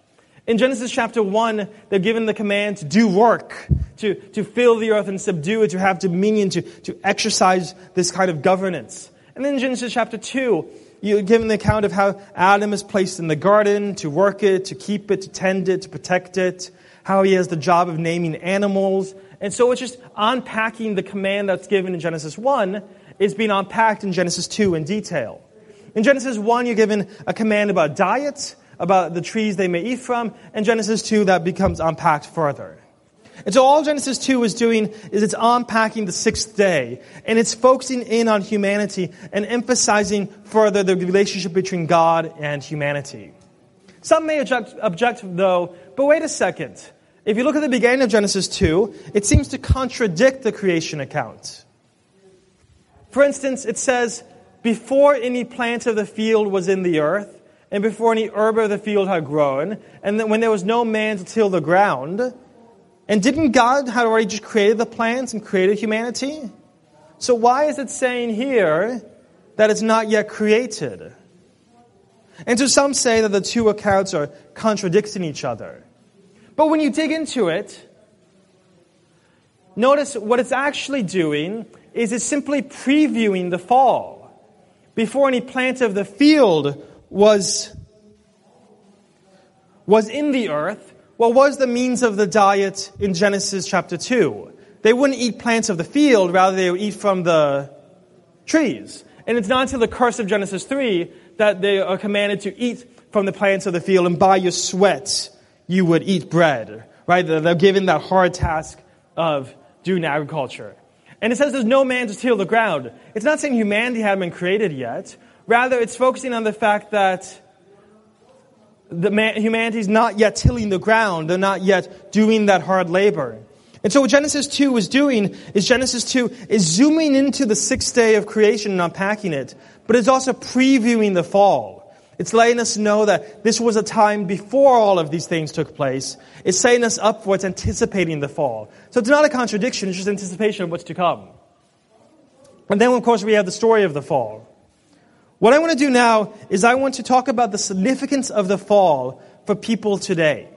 In Genesis chapter 1, they're given the command to do work, to, to fill the earth and subdue it, to have dominion, to, to exercise this kind of governance. And then Genesis chapter 2, you're given the account of how Adam is placed in the garden to work it, to keep it, to tend it, to protect it, how he has the job of naming animals. And so it's just unpacking the command that's given in Genesis 1 is being unpacked in Genesis 2 in detail. In Genesis 1, you're given a command about diet, about the trees they may eat from. In Genesis 2, that becomes unpacked further. And so all Genesis 2 is doing is it's unpacking the sixth day, and it's focusing in on humanity and emphasizing further the relationship between God and humanity. Some may object, object though, but wait a second. If you look at the beginning of Genesis 2, it seems to contradict the creation account. For instance, it says, before any plant of the field was in the earth, and before any herb of the field had grown, and when there was no man to till the ground, and didn't God had already just created the plants and created humanity? So why is it saying here that it's not yet created? And so some say that the two accounts are contradicting each other. But when you dig into it, notice what it's actually doing is it's simply previewing the fall. Before any plant of the field was, was in the earth, what was the means of the diet in Genesis chapter 2? They wouldn't eat plants of the field, rather, they would eat from the trees. And it's not until the curse of Genesis 3 that they are commanded to eat from the plants of the field, and by your sweat you would eat bread. Right? They're given that hard task of doing agriculture. And it says there's no man to till the ground. It's not saying humanity hadn't been created yet. Rather, it's focusing on the fact that the man, humanity is not yet tilling the ground. They're not yet doing that hard labor. And so what Genesis 2 is doing is Genesis 2 is zooming into the sixth day of creation and unpacking it, but it's also previewing the fall. It's letting us know that this was a time before all of these things took place. It's setting us up for it's anticipating the fall. So it's not a contradiction, it's just anticipation of what's to come. And then, of course, we have the story of the fall. What I want to do now is I want to talk about the significance of the fall for people today.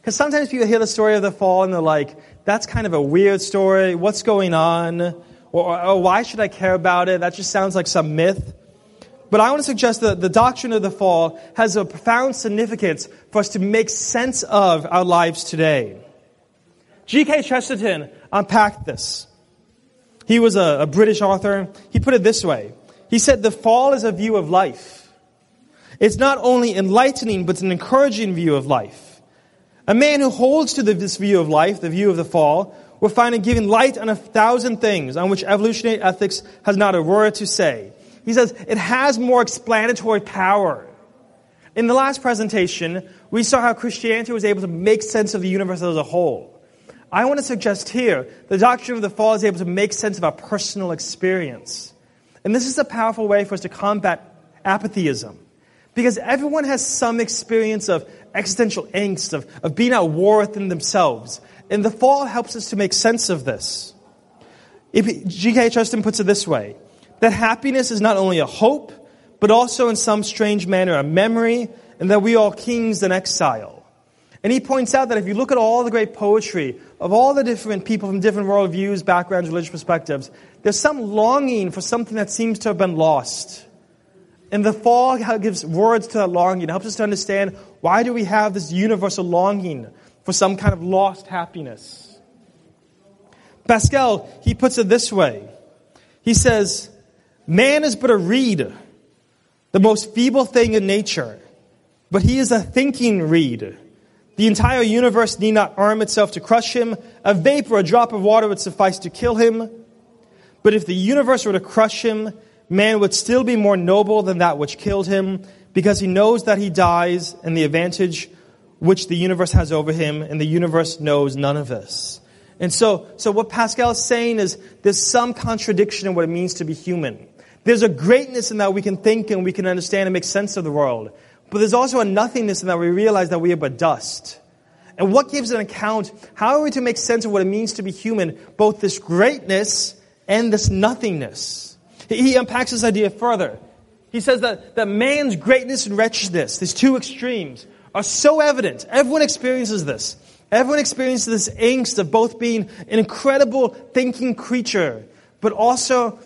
Because sometimes people hear the story of the fall and they're like, that's kind of a weird story. What's going on? Or, or, or why should I care about it? That just sounds like some myth. But I want to suggest that the doctrine of the fall has a profound significance for us to make sense of our lives today. G.K. Chesterton unpacked this. He was a, a, British author. He put it this way. He said, the fall is a view of life. It's not only enlightening, but it's an encouraging view of life. A man who holds to this view of life, the view of the fall, will find it giving light on a thousand things on which evolutionary ethics has not a word to say. He says it has more explanatory power. In the last presentation, we saw how Christianity was able to make sense of the universe as a whole. I want to suggest here the doctrine of the fall is able to make sense of our personal experience. And this is a powerful way for us to combat apatheism. Because everyone has some experience of existential angst, of, of being at war within themselves. And the fall helps us to make sense of this. G.K. Chesterton puts it this way that happiness is not only a hope, but also in some strange manner a memory, and that we are kings in exile. And he points out that if you look at all the great poetry of all the different people from different worldviews, backgrounds, religious perspectives, there's some longing for something that seems to have been lost. And the fall gives words to that longing. It helps us to understand why do we have this universal longing for some kind of lost happiness. Pascal, he puts it this way. He says, Man is but a reed, the most feeble thing in nature, but he is a thinking reed. The entire universe need not arm itself to crush him. A vapor, a drop of water would suffice to kill him. But if the universe were to crush him, man would still be more noble than that which killed him, because he knows that he dies and the advantage which the universe has over him, and the universe knows none of this. And so, so what Pascal is saying is there's some contradiction in what it means to be human. There's a greatness in that we can think and we can understand and make sense of the world. But there's also a nothingness in that we realize that we are but dust. And what gives an account? How are we to make sense of what it means to be human? Both this greatness and this nothingness. He unpacks this idea further. He says that, that man's greatness and wretchedness, these two extremes, are so evident. Everyone experiences this. Everyone experiences this angst of both being an incredible thinking creature, but also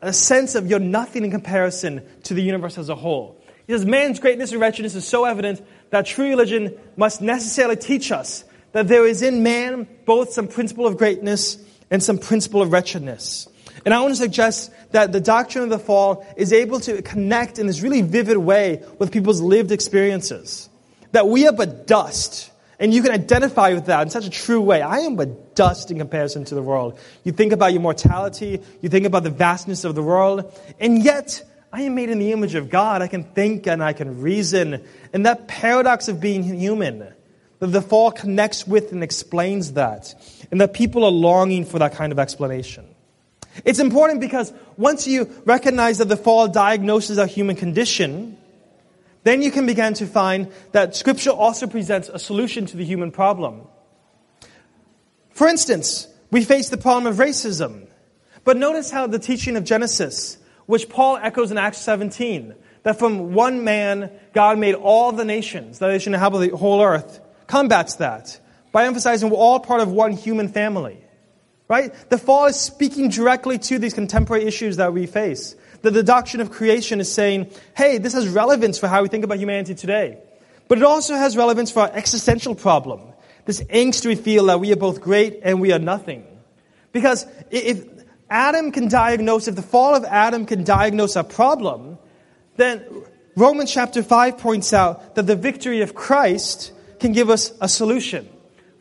a sense of you're nothing in comparison to the universe as a whole. He says, man's greatness and wretchedness is so evident that true religion must necessarily teach us that there is in man both some principle of greatness and some principle of wretchedness. And I want to suggest that the doctrine of the fall is able to connect in this really vivid way with people's lived experiences. That we are but dust. And you can identify with that in such a true way. I am but dust in comparison to the world. You think about your mortality, you think about the vastness of the world, and yet I am made in the image of God. I can think and I can reason. And that paradox of being human, that the fall connects with and explains that. And that people are longing for that kind of explanation. It's important because once you recognize that the fall diagnoses our human condition, then you can begin to find that Scripture also presents a solution to the human problem. For instance, we face the problem of racism. But notice how the teaching of Genesis, which Paul echoes in Acts 17, that from one man God made all the nations, that they should inhabit the whole earth, combats that by emphasizing we're all part of one human family. Right? The fall is speaking directly to these contemporary issues that we face. That the doctrine of creation is saying, hey, this has relevance for how we think about humanity today. But it also has relevance for our existential problem. This angst we feel that we are both great and we are nothing. Because if Adam can diagnose, if the fall of Adam can diagnose a problem, then Romans chapter 5 points out that the victory of Christ can give us a solution.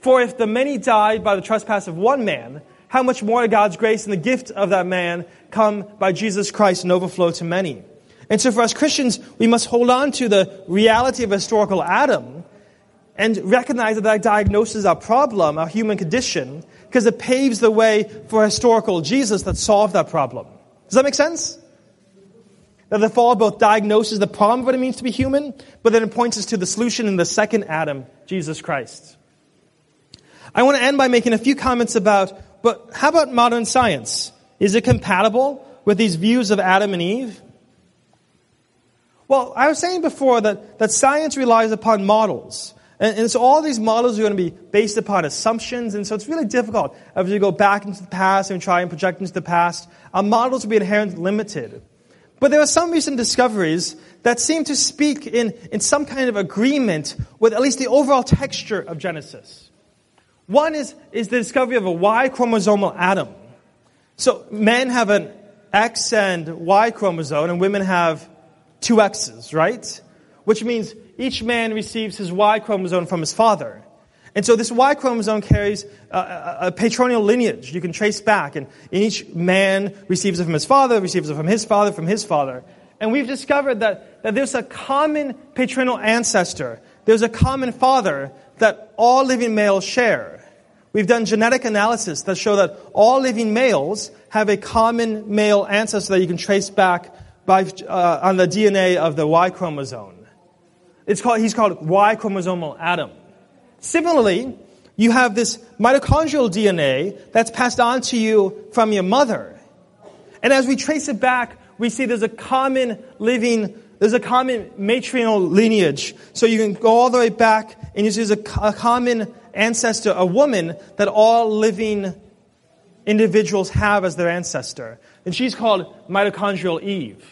For if the many died by the trespass of one man, how much more God's grace and the gift of that man come by Jesus Christ and overflow to many. And so for us Christians, we must hold on to the reality of historical Adam and recognize that that diagnoses our problem, our human condition, because it paves the way for historical Jesus that solved that problem. Does that make sense? That the fall both diagnoses the problem of what it means to be human, but then it points us to the solution in the second Adam, Jesus Christ. I want to end by making a few comments about but how about modern science? Is it compatible with these views of Adam and Eve? Well, I was saying before that, that science relies upon models. And, and, so all these models are going to be based upon assumptions, and so it's really difficult as you go back into the past and try and project into the past. Our models will be inherently limited. But there are some recent discoveries that seem to speak in, in some kind of agreement with at least the overall texture of Genesis. One is, is the discovery of a Y chromosomal Adam. So men have an X and Y chromosome, and women have two X's, right? Which means each man receives his Y chromosome from his father. And so this Y chromosome carries a, a, patrilineal lineage. You can trace back, and each man receives it from his father, receives it from his father, from his father. And we've discovered that, that there's a common patrilineal ancestor. There's a common father that all living males share. We've done genetic analysis that show that all living males have a common male ancestor that you can trace back by, uh, on the DNA of the Y chromosome. It's called, he's called Y chromosomal Adam. Similarly, you have this mitochondrial DNA that's passed on to you from your mother. And as we trace it back, we see there's a common living, there's a common matrilineal lineage. So you can go all the way back and you see there's a, a common ancestor, a woman that all living individuals have as their ancestor. And she's called mitochondrial Eve.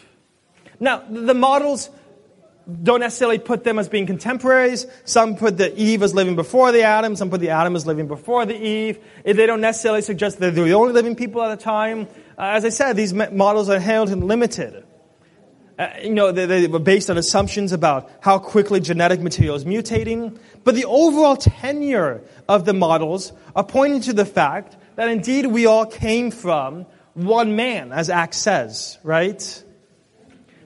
Now, the models don't necessarily put them as being contemporaries. Some put the Eve as living before the Adam. Some put the Adam as living before the Eve. They don't necessarily suggest that they're the only living people at the time. Uh, as I said, these models are held and limited. Uh, you know, they, they, were based on assumptions about how quickly genetic material is mutating. But the overall tenure of the models are pointing to the fact that indeed we all came from one man, as Acts says, right?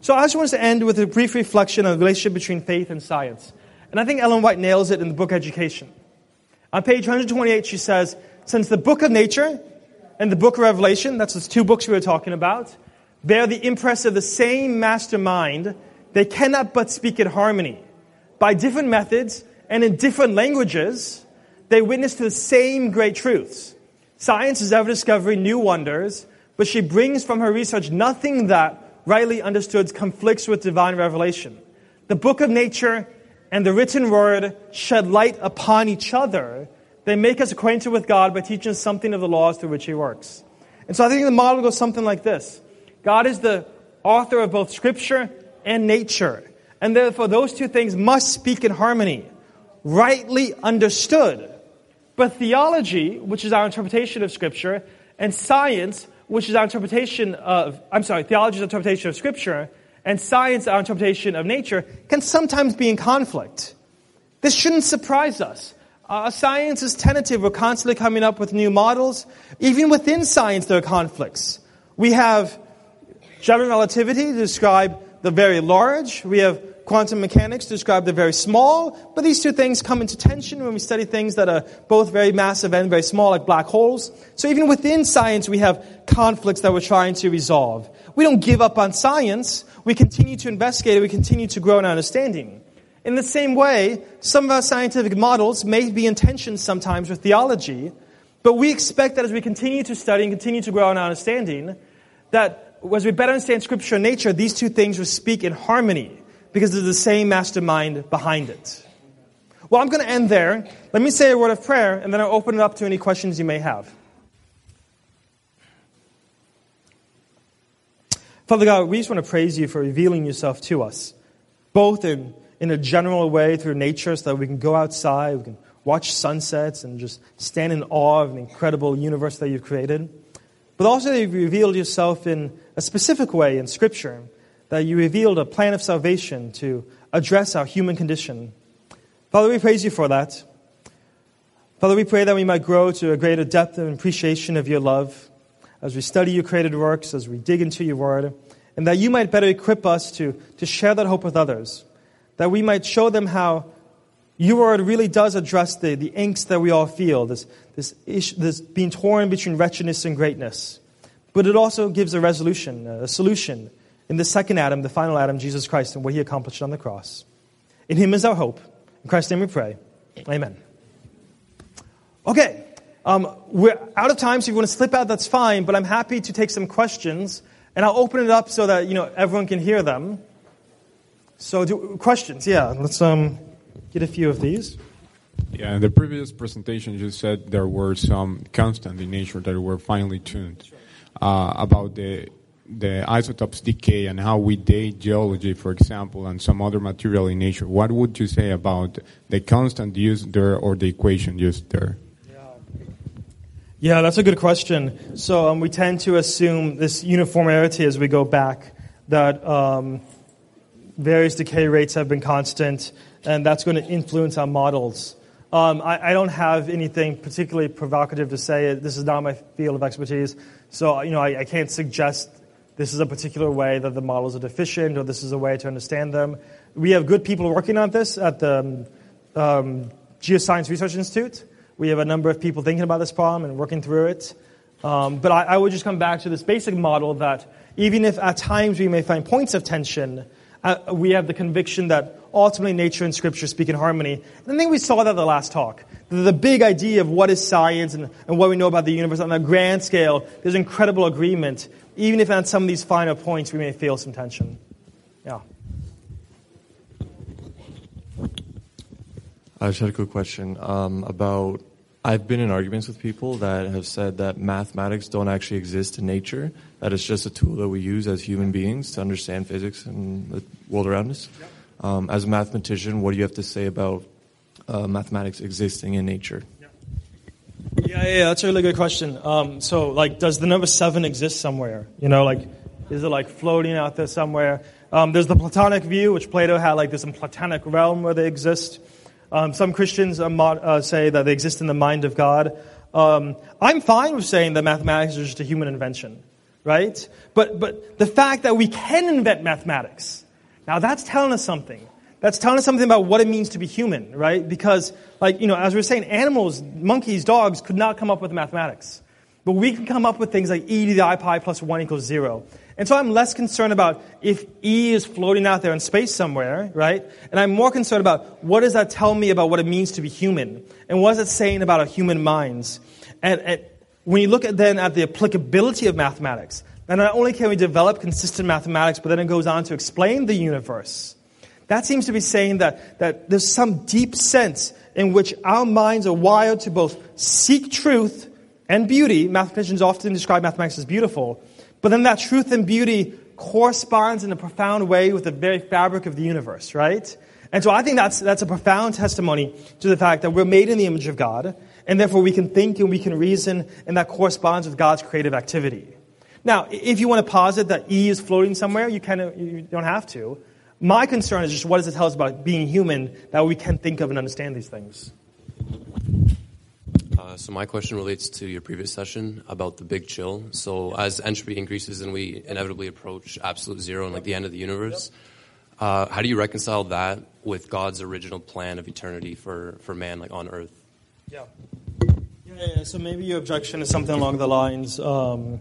So I just want to end with a brief reflection on the relationship between faith and science. And I think Ellen White nails it in the book Education. On page 128, she says, Since the book of nature and the book of Revelation, that's the two books we were talking about, bear the impress of the same mastermind, they cannot but speak in harmony. By different methods and in different languages, they witness to the same great truths. Science is ever discovering new wonders, but she brings from her research nothing that, rightly understood, conflicts with divine revelation. The book of nature and the written word shed light upon each other. They make us acquainted with God by teaching us something of the laws through which He works. And so I think the model goes something like this God is the author of both Scripture and nature. And therefore, those two things must speak in harmony, rightly understood. But theology, which is our interpretation of Scripture, and science, which is our interpretation of, I'm sorry, theology's interpretation of Scripture, and science, our interpretation of nature, can sometimes be in conflict. This shouldn't surprise us. Uh, science is tentative. We're constantly coming up with new models. Even within science, there are conflicts. We have general relativity to describe the very large. We have quantum mechanics describe the very small. But these two things come into tension when we study things that are both very massive and very small, like black holes. So even within science, we have conflicts that we're trying to resolve. We don't give up on science. We continue to investigate it. We continue to grow in our understanding. In the same way, some of our scientific models may be in tension sometimes with theology, but we expect that as we continue to study and continue to grow in our understanding, that as we better understand Scripture and nature, these two things will speak in harmony because there's the same mastermind behind it. Well, I'm going to end there. Let me say a word of prayer, and then I'll open it up to any questions you may have. Father God, we just want to praise you for revealing yourself to us, both in, in a general way through nature so that we can go outside, we can watch sunsets, and just stand in awe of the incredible universe that you've created. But also, you've revealed yourself in a specific way in Scripture, that you revealed a plan of salvation to address our human condition. Father, we praise you for that. Father, we pray that we might grow to a greater depth and appreciation of your love as we study your created works, as we dig into your word, and that you might better equip us to, to share that hope with others, that we might show them how your word really does address the, the angst that we all feel, this, this, issue, this being torn between wretchedness and greatness. But it also gives a resolution, a solution in the second Adam, the final Adam, Jesus Christ, and what he accomplished on the cross. In him is our hope. In Christ's name we pray. Amen. Okay, um, we're out of time, so if you want to slip out, that's fine, but I'm happy to take some questions, and I'll open it up so that you know everyone can hear them. So, do, questions? Yeah, let's um, get a few of these. Yeah, in the previous presentation, you said there were some constant in nature that were finely tuned uh, about the the isotopes decay and how we date geology, for example, and some other material in nature. What would you say about the constant used there or the equation used there? Yeah, that's a good question. So um, we tend to assume this uniformity as we go back, that um, various decay rates have been constant, and that's going to influence our models. Um, I, I, don't have anything particularly provocative to say. This is not my field of expertise, so you know I, I can't suggest this is a particular way that the models are deficient or this is a way to understand them. We have good people working on this at the um, Geoscience Research Institute. We have a number of people thinking about this problem and working through it. Um, but I, I, would just come back to this basic model that even if at times we may find points of tension, uh, we have the conviction that ultimately nature and scripture speak in harmony. And I think we saw that at the last talk. The, the big idea of what is science and, and what we know about the universe on a grand scale, there's incredible agreement, even if on some of these finer points we may feel some tension. Yeah. I just had a quick question um, about. I've been in arguments with people that have said that mathematics don't actually exist in nature, that it's just a tool that we use as human beings to understand physics and the world around us. Um, as a mathematician, what do you have to say about uh, mathematics existing in nature? Yeah, yeah, that's a really good question. Um, so, like, does the number seven exist somewhere? You know, like, is it like floating out there somewhere? Um, there's the Platonic view, which Plato had, like, this Platonic realm where they exist. Um, some Christians uh, uh, say that they exist in the mind of God. Um, I'm fine with saying that mathematics is just a human invention, right? But, but the fact that we can invent mathematics, now that's telling us something. That's telling us something about what it means to be human, right? Because, like, you know, as we are saying, animals, monkeys, dogs could not come up with mathematics. But we can come up with things like e to the i pi plus 1 equals 0. And so I'm less concerned about if E is floating out there in space somewhere, right? And I'm more concerned about what does that tell me about what it means to be human? And what is it saying about our human minds? And, and when you look at then at the applicability of mathematics, then not only can we develop consistent mathematics, but then it goes on to explain the universe that seems to be saying that, that there's some deep sense in which our minds are wired to both seek truth and beauty. Mathematicians often describe mathematics as beautiful, But then that truth and beauty corresponds in a profound way with the very fabric of the universe, right? And so I think that's, that's a profound testimony to the fact that we're made in the image of God, and therefore we can think and we can reason, and that corresponds with God's creative activity. Now, if you want to posit that E is floating somewhere, you, of, you don't have to. My concern is just what does it tell us about being human that we can think of and understand these things? Uh, so my question relates to your previous session about the big chill. So as entropy increases and we inevitably approach absolute zero and like the end of the universe, uh, how do you reconcile that with God's original plan of eternity for, for man, like on Earth? Yeah. Yeah, yeah. So maybe your objection is something along the lines um,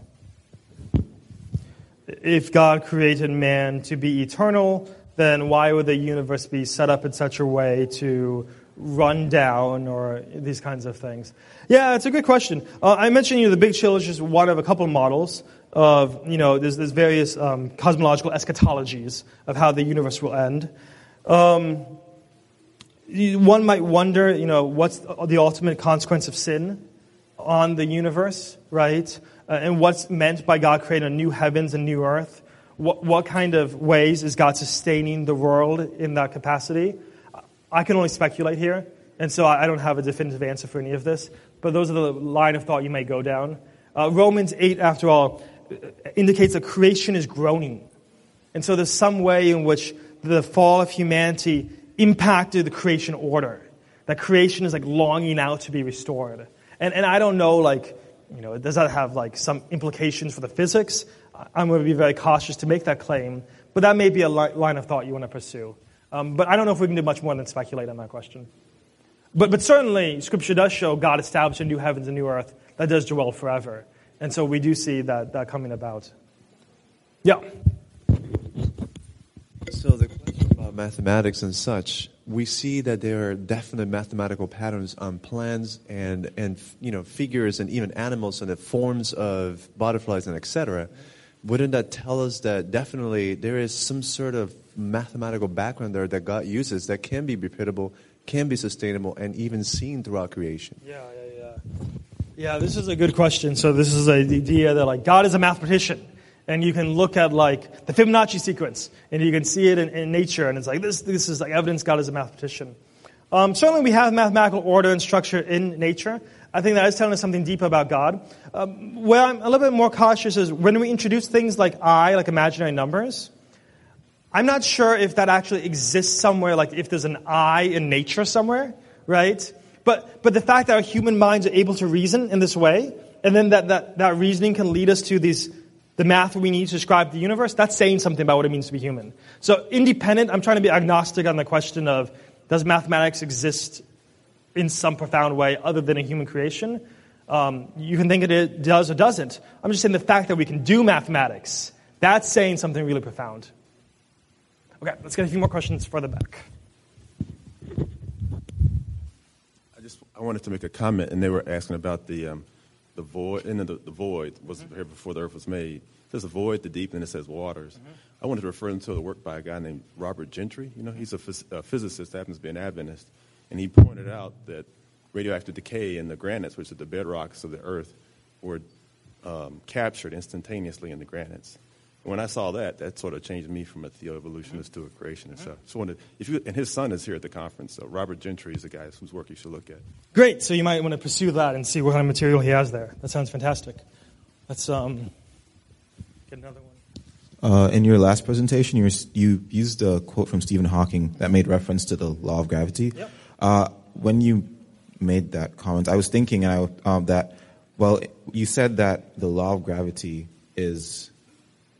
if God created man to be eternal, then why would the universe be set up in such a way to run down or these kinds of things? Yeah, it's a good question. Uh, I mentioned you know, the Big Chill is just one of a couple models of, you know, there's, there's various um, cosmological eschatologies of how the universe will end. Um, one might wonder, you know, what's the ultimate consequence of sin on the universe, right? Uh, and what's meant by God creating a new heavens and new earth. What, what kind of ways is God sustaining the world in that capacity? I can only speculate here, and so I don't have a definitive answer for any of this, but those are the line of thought you may go down. Uh, Romans 8, after all, indicates that creation is groaning. And so there's some way in which the fall of humanity impacted the creation order. That creation is like longing out to be restored. And, and I don't know, like, you know, does that have like some implications for the physics? I'm going to be very cautious to make that claim, but that may be a li- line of thought you want to pursue. Um, but I don't know if we can do much more than speculate on that question. But, but certainly, Scripture does show God established a new heavens and new earth that does dwell forever. And so we do see that, that coming about. Yeah. So the question about mathematics and such, we see that there are definite mathematical patterns on plants and, and you know, figures and even animals and the forms of butterflies and etc. Wouldn't that tell us that definitely there is some sort of mathematical background there that God uses that can be repeatable, can be sustainable, and even seen throughout creation? Yeah, yeah, yeah. Yeah, this is a good question. So this is a, the idea that like God is a mathematician and you can look at like the Fibonacci sequence, and you can see it in, in nature, and it's like this. This is like evidence God is a mathematician. Um, certainly, we have mathematical order and structure in nature. I think that is telling us something deep about God. Um, where I'm a little bit more cautious is when we introduce things like I, like imaginary numbers. I'm not sure if that actually exists somewhere, like if there's an I in nature somewhere, right? But, but the fact that our human minds are able to reason in this way, and then that, that, that reasoning can lead us to these the math we need to describe the universe, that's saying something about what it means to be human. So, independent, I'm trying to be agnostic on the question of does mathematics exist in some profound way other than a human creation? Um, you can think it does or doesn't. I'm just saying the fact that we can do mathematics, that's saying something really profound. Okay, let's get a few more questions further back. I just I wanted to make a comment, and they were asking about the um, the void, and the, the void was mm-hmm. here before the earth was made. There's a void, the deep, and it says waters. Mm-hmm. I wanted to refer them to a work by a guy named Robert Gentry. You know, he's a, phys- a physicist, happens to be an Adventist, and he pointed out that radioactive decay in the granites, which are the bedrocks of the earth, were um, captured instantaneously in the granites when I saw that, that sort of changed me from a theo-evolutionist to a creationist. So, so wanted, if you, and his son is here at the conference. So Robert Gentry is the guy whose work you should look at. Great. So you might want to pursue that and see what kind of material he has there. That sounds fantastic. Let's um, get another one. Uh, in your last presentation, you, you, used a quote from Stephen Hawking that made reference to the law of gravity. Yep. Uh, when you made that comment, I was thinking uh, that, well, you said that the law of gravity is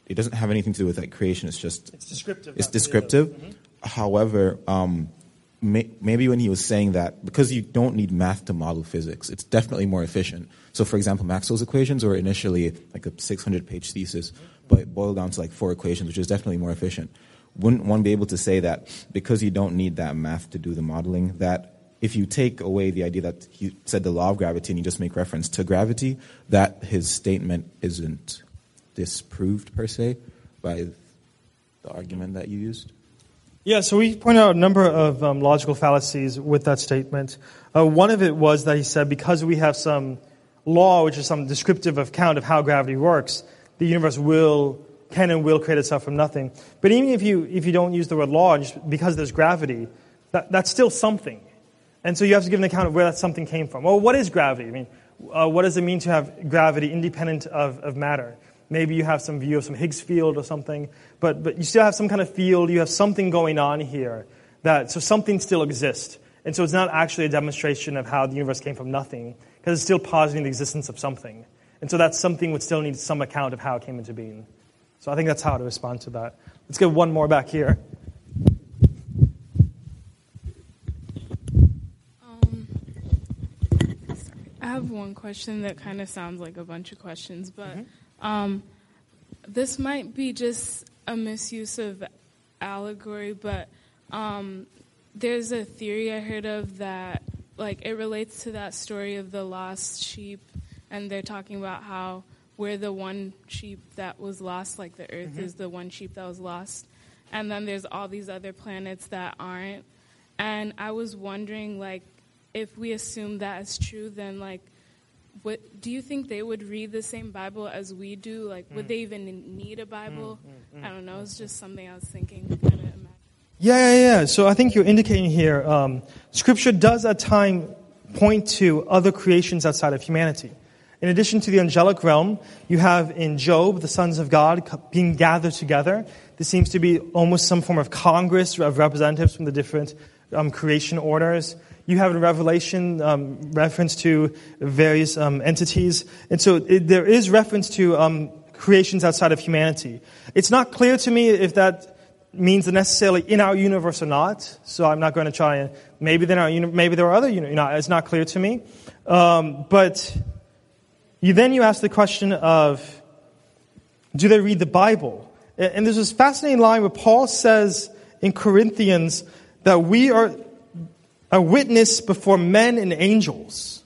it doesn't have anything to do with like creation. It's just it's descriptive. It's descriptive. Mm-hmm. However, um, may, maybe when he was saying that because you don't need math to model physics, it's definitely more efficient. So, for example, Maxwell's equations were initially like a 600-page thesis, but it boiled down to like four equations, which is definitely more efficient. Wouldn't one be able to say that because you don't need that math to do the modeling, that if you take away the idea that he said the law of gravity and you just make reference to gravity, that his statement isn't disproved per se by the argument that you used? Yeah, so we point out a number of um, logical fallacies with that statement. Uh, one of it was that he said because we have some law, which is some descriptive account of how gravity works, the universe will can and will create itself from nothing. But even if you if you don't use the word law, just because there's gravity, that, that's still something. And so you have to give an account of where that something came from. Well, what is gravity? I mean, uh, what does it mean to have gravity independent of, of matter? Maybe you have some view of some Higgs field or something, but, but you still have some kind of field, you have something going on here. That, so something still exists. And so it's not actually a demonstration of how the universe came from nothing, because it's still positing the existence of something. And so that something would still need some account of how it came into being. So I think that's how to respond to that. Let's get one more back here. I have one question that kind of sounds like a bunch of questions, but um, this might be just a misuse of allegory, but um, there's a theory I heard of that, like, it relates to that story of the lost sheep, and they're talking about how we're the one sheep that was lost, like the Earth Mhm. is the one sheep that was lost, and then there's all these other planets that aren't. And I was wondering, like, if we assume that is true, then like, what do you think they would read the same Bible as we do? Like, would Mm. they even need a Bible? mm, I don't know. It's just something I was thinking. Yeah, yeah, yeah. So I think you're indicating here, um, Scripture does at time point to other creations outside of humanity. In addition to the angelic realm, you have in Job the sons of God being gathered together. There seems to be almost some form of congress of representatives from the different um, creation orders. You have in Revelation um, reference to various um, entities. And so it, there is reference to um, creations outside of humanity. It's not clear to me if that means necessarily in our universe or not. So I'm not going to try and maybe there are uni- maybe there are other you it's not clear to me. Um, but you then you ask the question of do they read the Bible? And there's this fascinating line where Paul says in Corinthians that we are a witness before men and angels.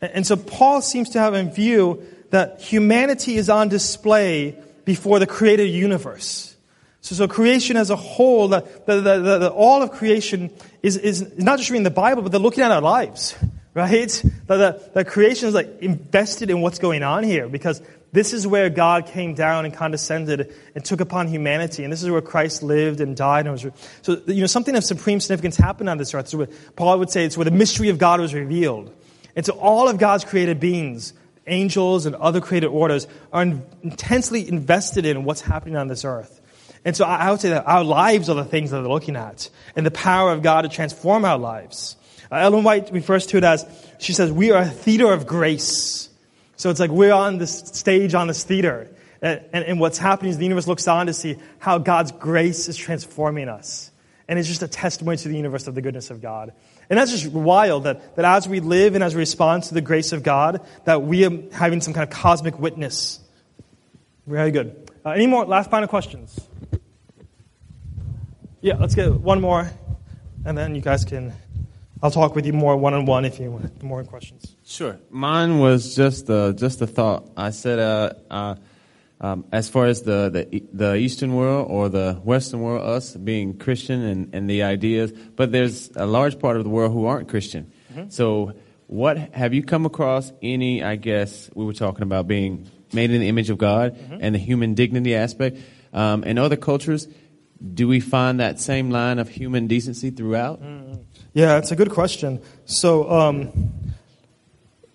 And so Paul seems to have in view that humanity is on display before the created universe. So, so creation as a whole, the, the- all of creation is, is not just reading the Bible, but they're looking at our lives, right? The, the, the creation is like invested in what's going on here because this is where God came down and condescended and took upon humanity. And this is where Christ lived and died. And was, so, you know, something of supreme significance happened on this earth. So Paul would say it's where the mystery of God was revealed. And so all of God's created beings, angels and other created orders, are in- intensely invested in what's happening on this earth. And so I would say that our lives are the things that they're looking at, and the power of God to transform our lives. Uh, Ellen White refers to it as, she says, we are a theater of grace. So it's like we're on this stage on this theater. And, and, and what's happening is the universe looks on to see how God's grace is transforming us. And it's just a testimony to the universe of the goodness of God. And that's just wild that, that as we live and as we respond to the grace of God, that we are having some kind of cosmic witness. Very good. Uh, any more last final questions? Yeah, let's get one more, and then you guys can. I'll talk with you more one on one if you want more questions. Sure. Mine was just uh, just a thought. I said, uh, uh, um, as far as the, the the Eastern world or the Western world, us being Christian and, and the ideas, but there's a large part of the world who aren't Christian. Mhm. So, what have you come across any? I guess we were talking about being made in the image of God Mhm. and the human dignity aspect. Um, in other cultures, do we find that same line of human decency throughout? Yeah, it's a good question. So, um,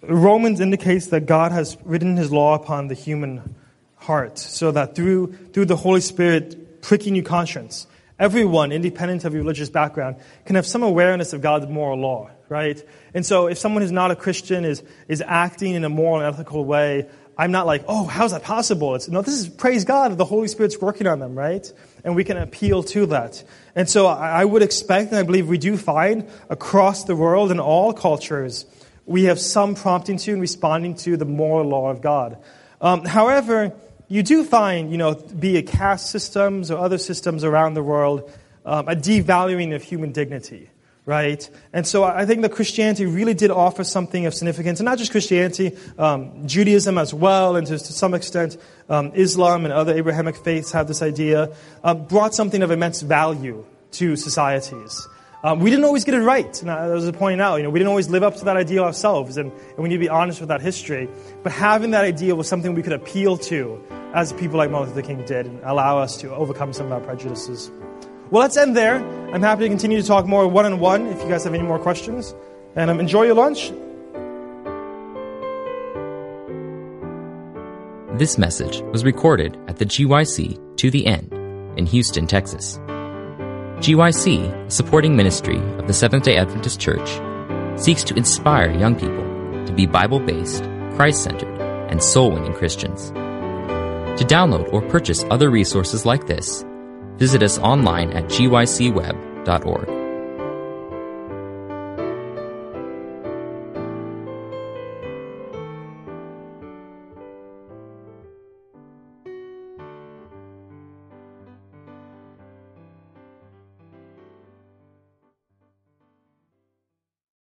Romans indicates that God has written his law upon the human heart, so that through, through the Holy Spirit pricking your conscience, everyone, independent of your religious background, can have some awareness of God's moral law, right? And so, if someone who's not a Christian is, is acting in a moral and ethical way, I'm not like, oh, how's that possible? It's, no, this is praise God, the Holy Spirit's working on them, right? And we can appeal to that. And so I would expect, and I believe we do find across the world in all cultures, we have some prompting to and responding to the moral law of God. Um, however, you do find, you know, be it caste systems or other systems around the world, um, a devaluing of human dignity, right? And so I think that Christianity really did offer something of significance, and not just Christianity, um, Judaism as well, and to, to some extent, um, Islam and other Abrahamic faiths have this idea, um, brought something of immense value to societies. Um, we didn't always get it right. I was pointing out, you know, we didn't always live up to that ideal ourselves, and, and we need to be honest with that history. But having that ideal was something we could appeal to as people like Martin Luther King did and allow us to overcome some of our prejudices. Well, let's end there. I'm happy to continue to talk more one on one if you guys have any more questions. And um, enjoy your lunch. This message was recorded at the GYC To the End in Houston, Texas. GYC, a supporting ministry of the Seventh day Adventist Church, seeks to inspire young people to be Bible based, Christ centered, and soul winning Christians. To download or purchase other resources like this, visit us online at gycweb.org.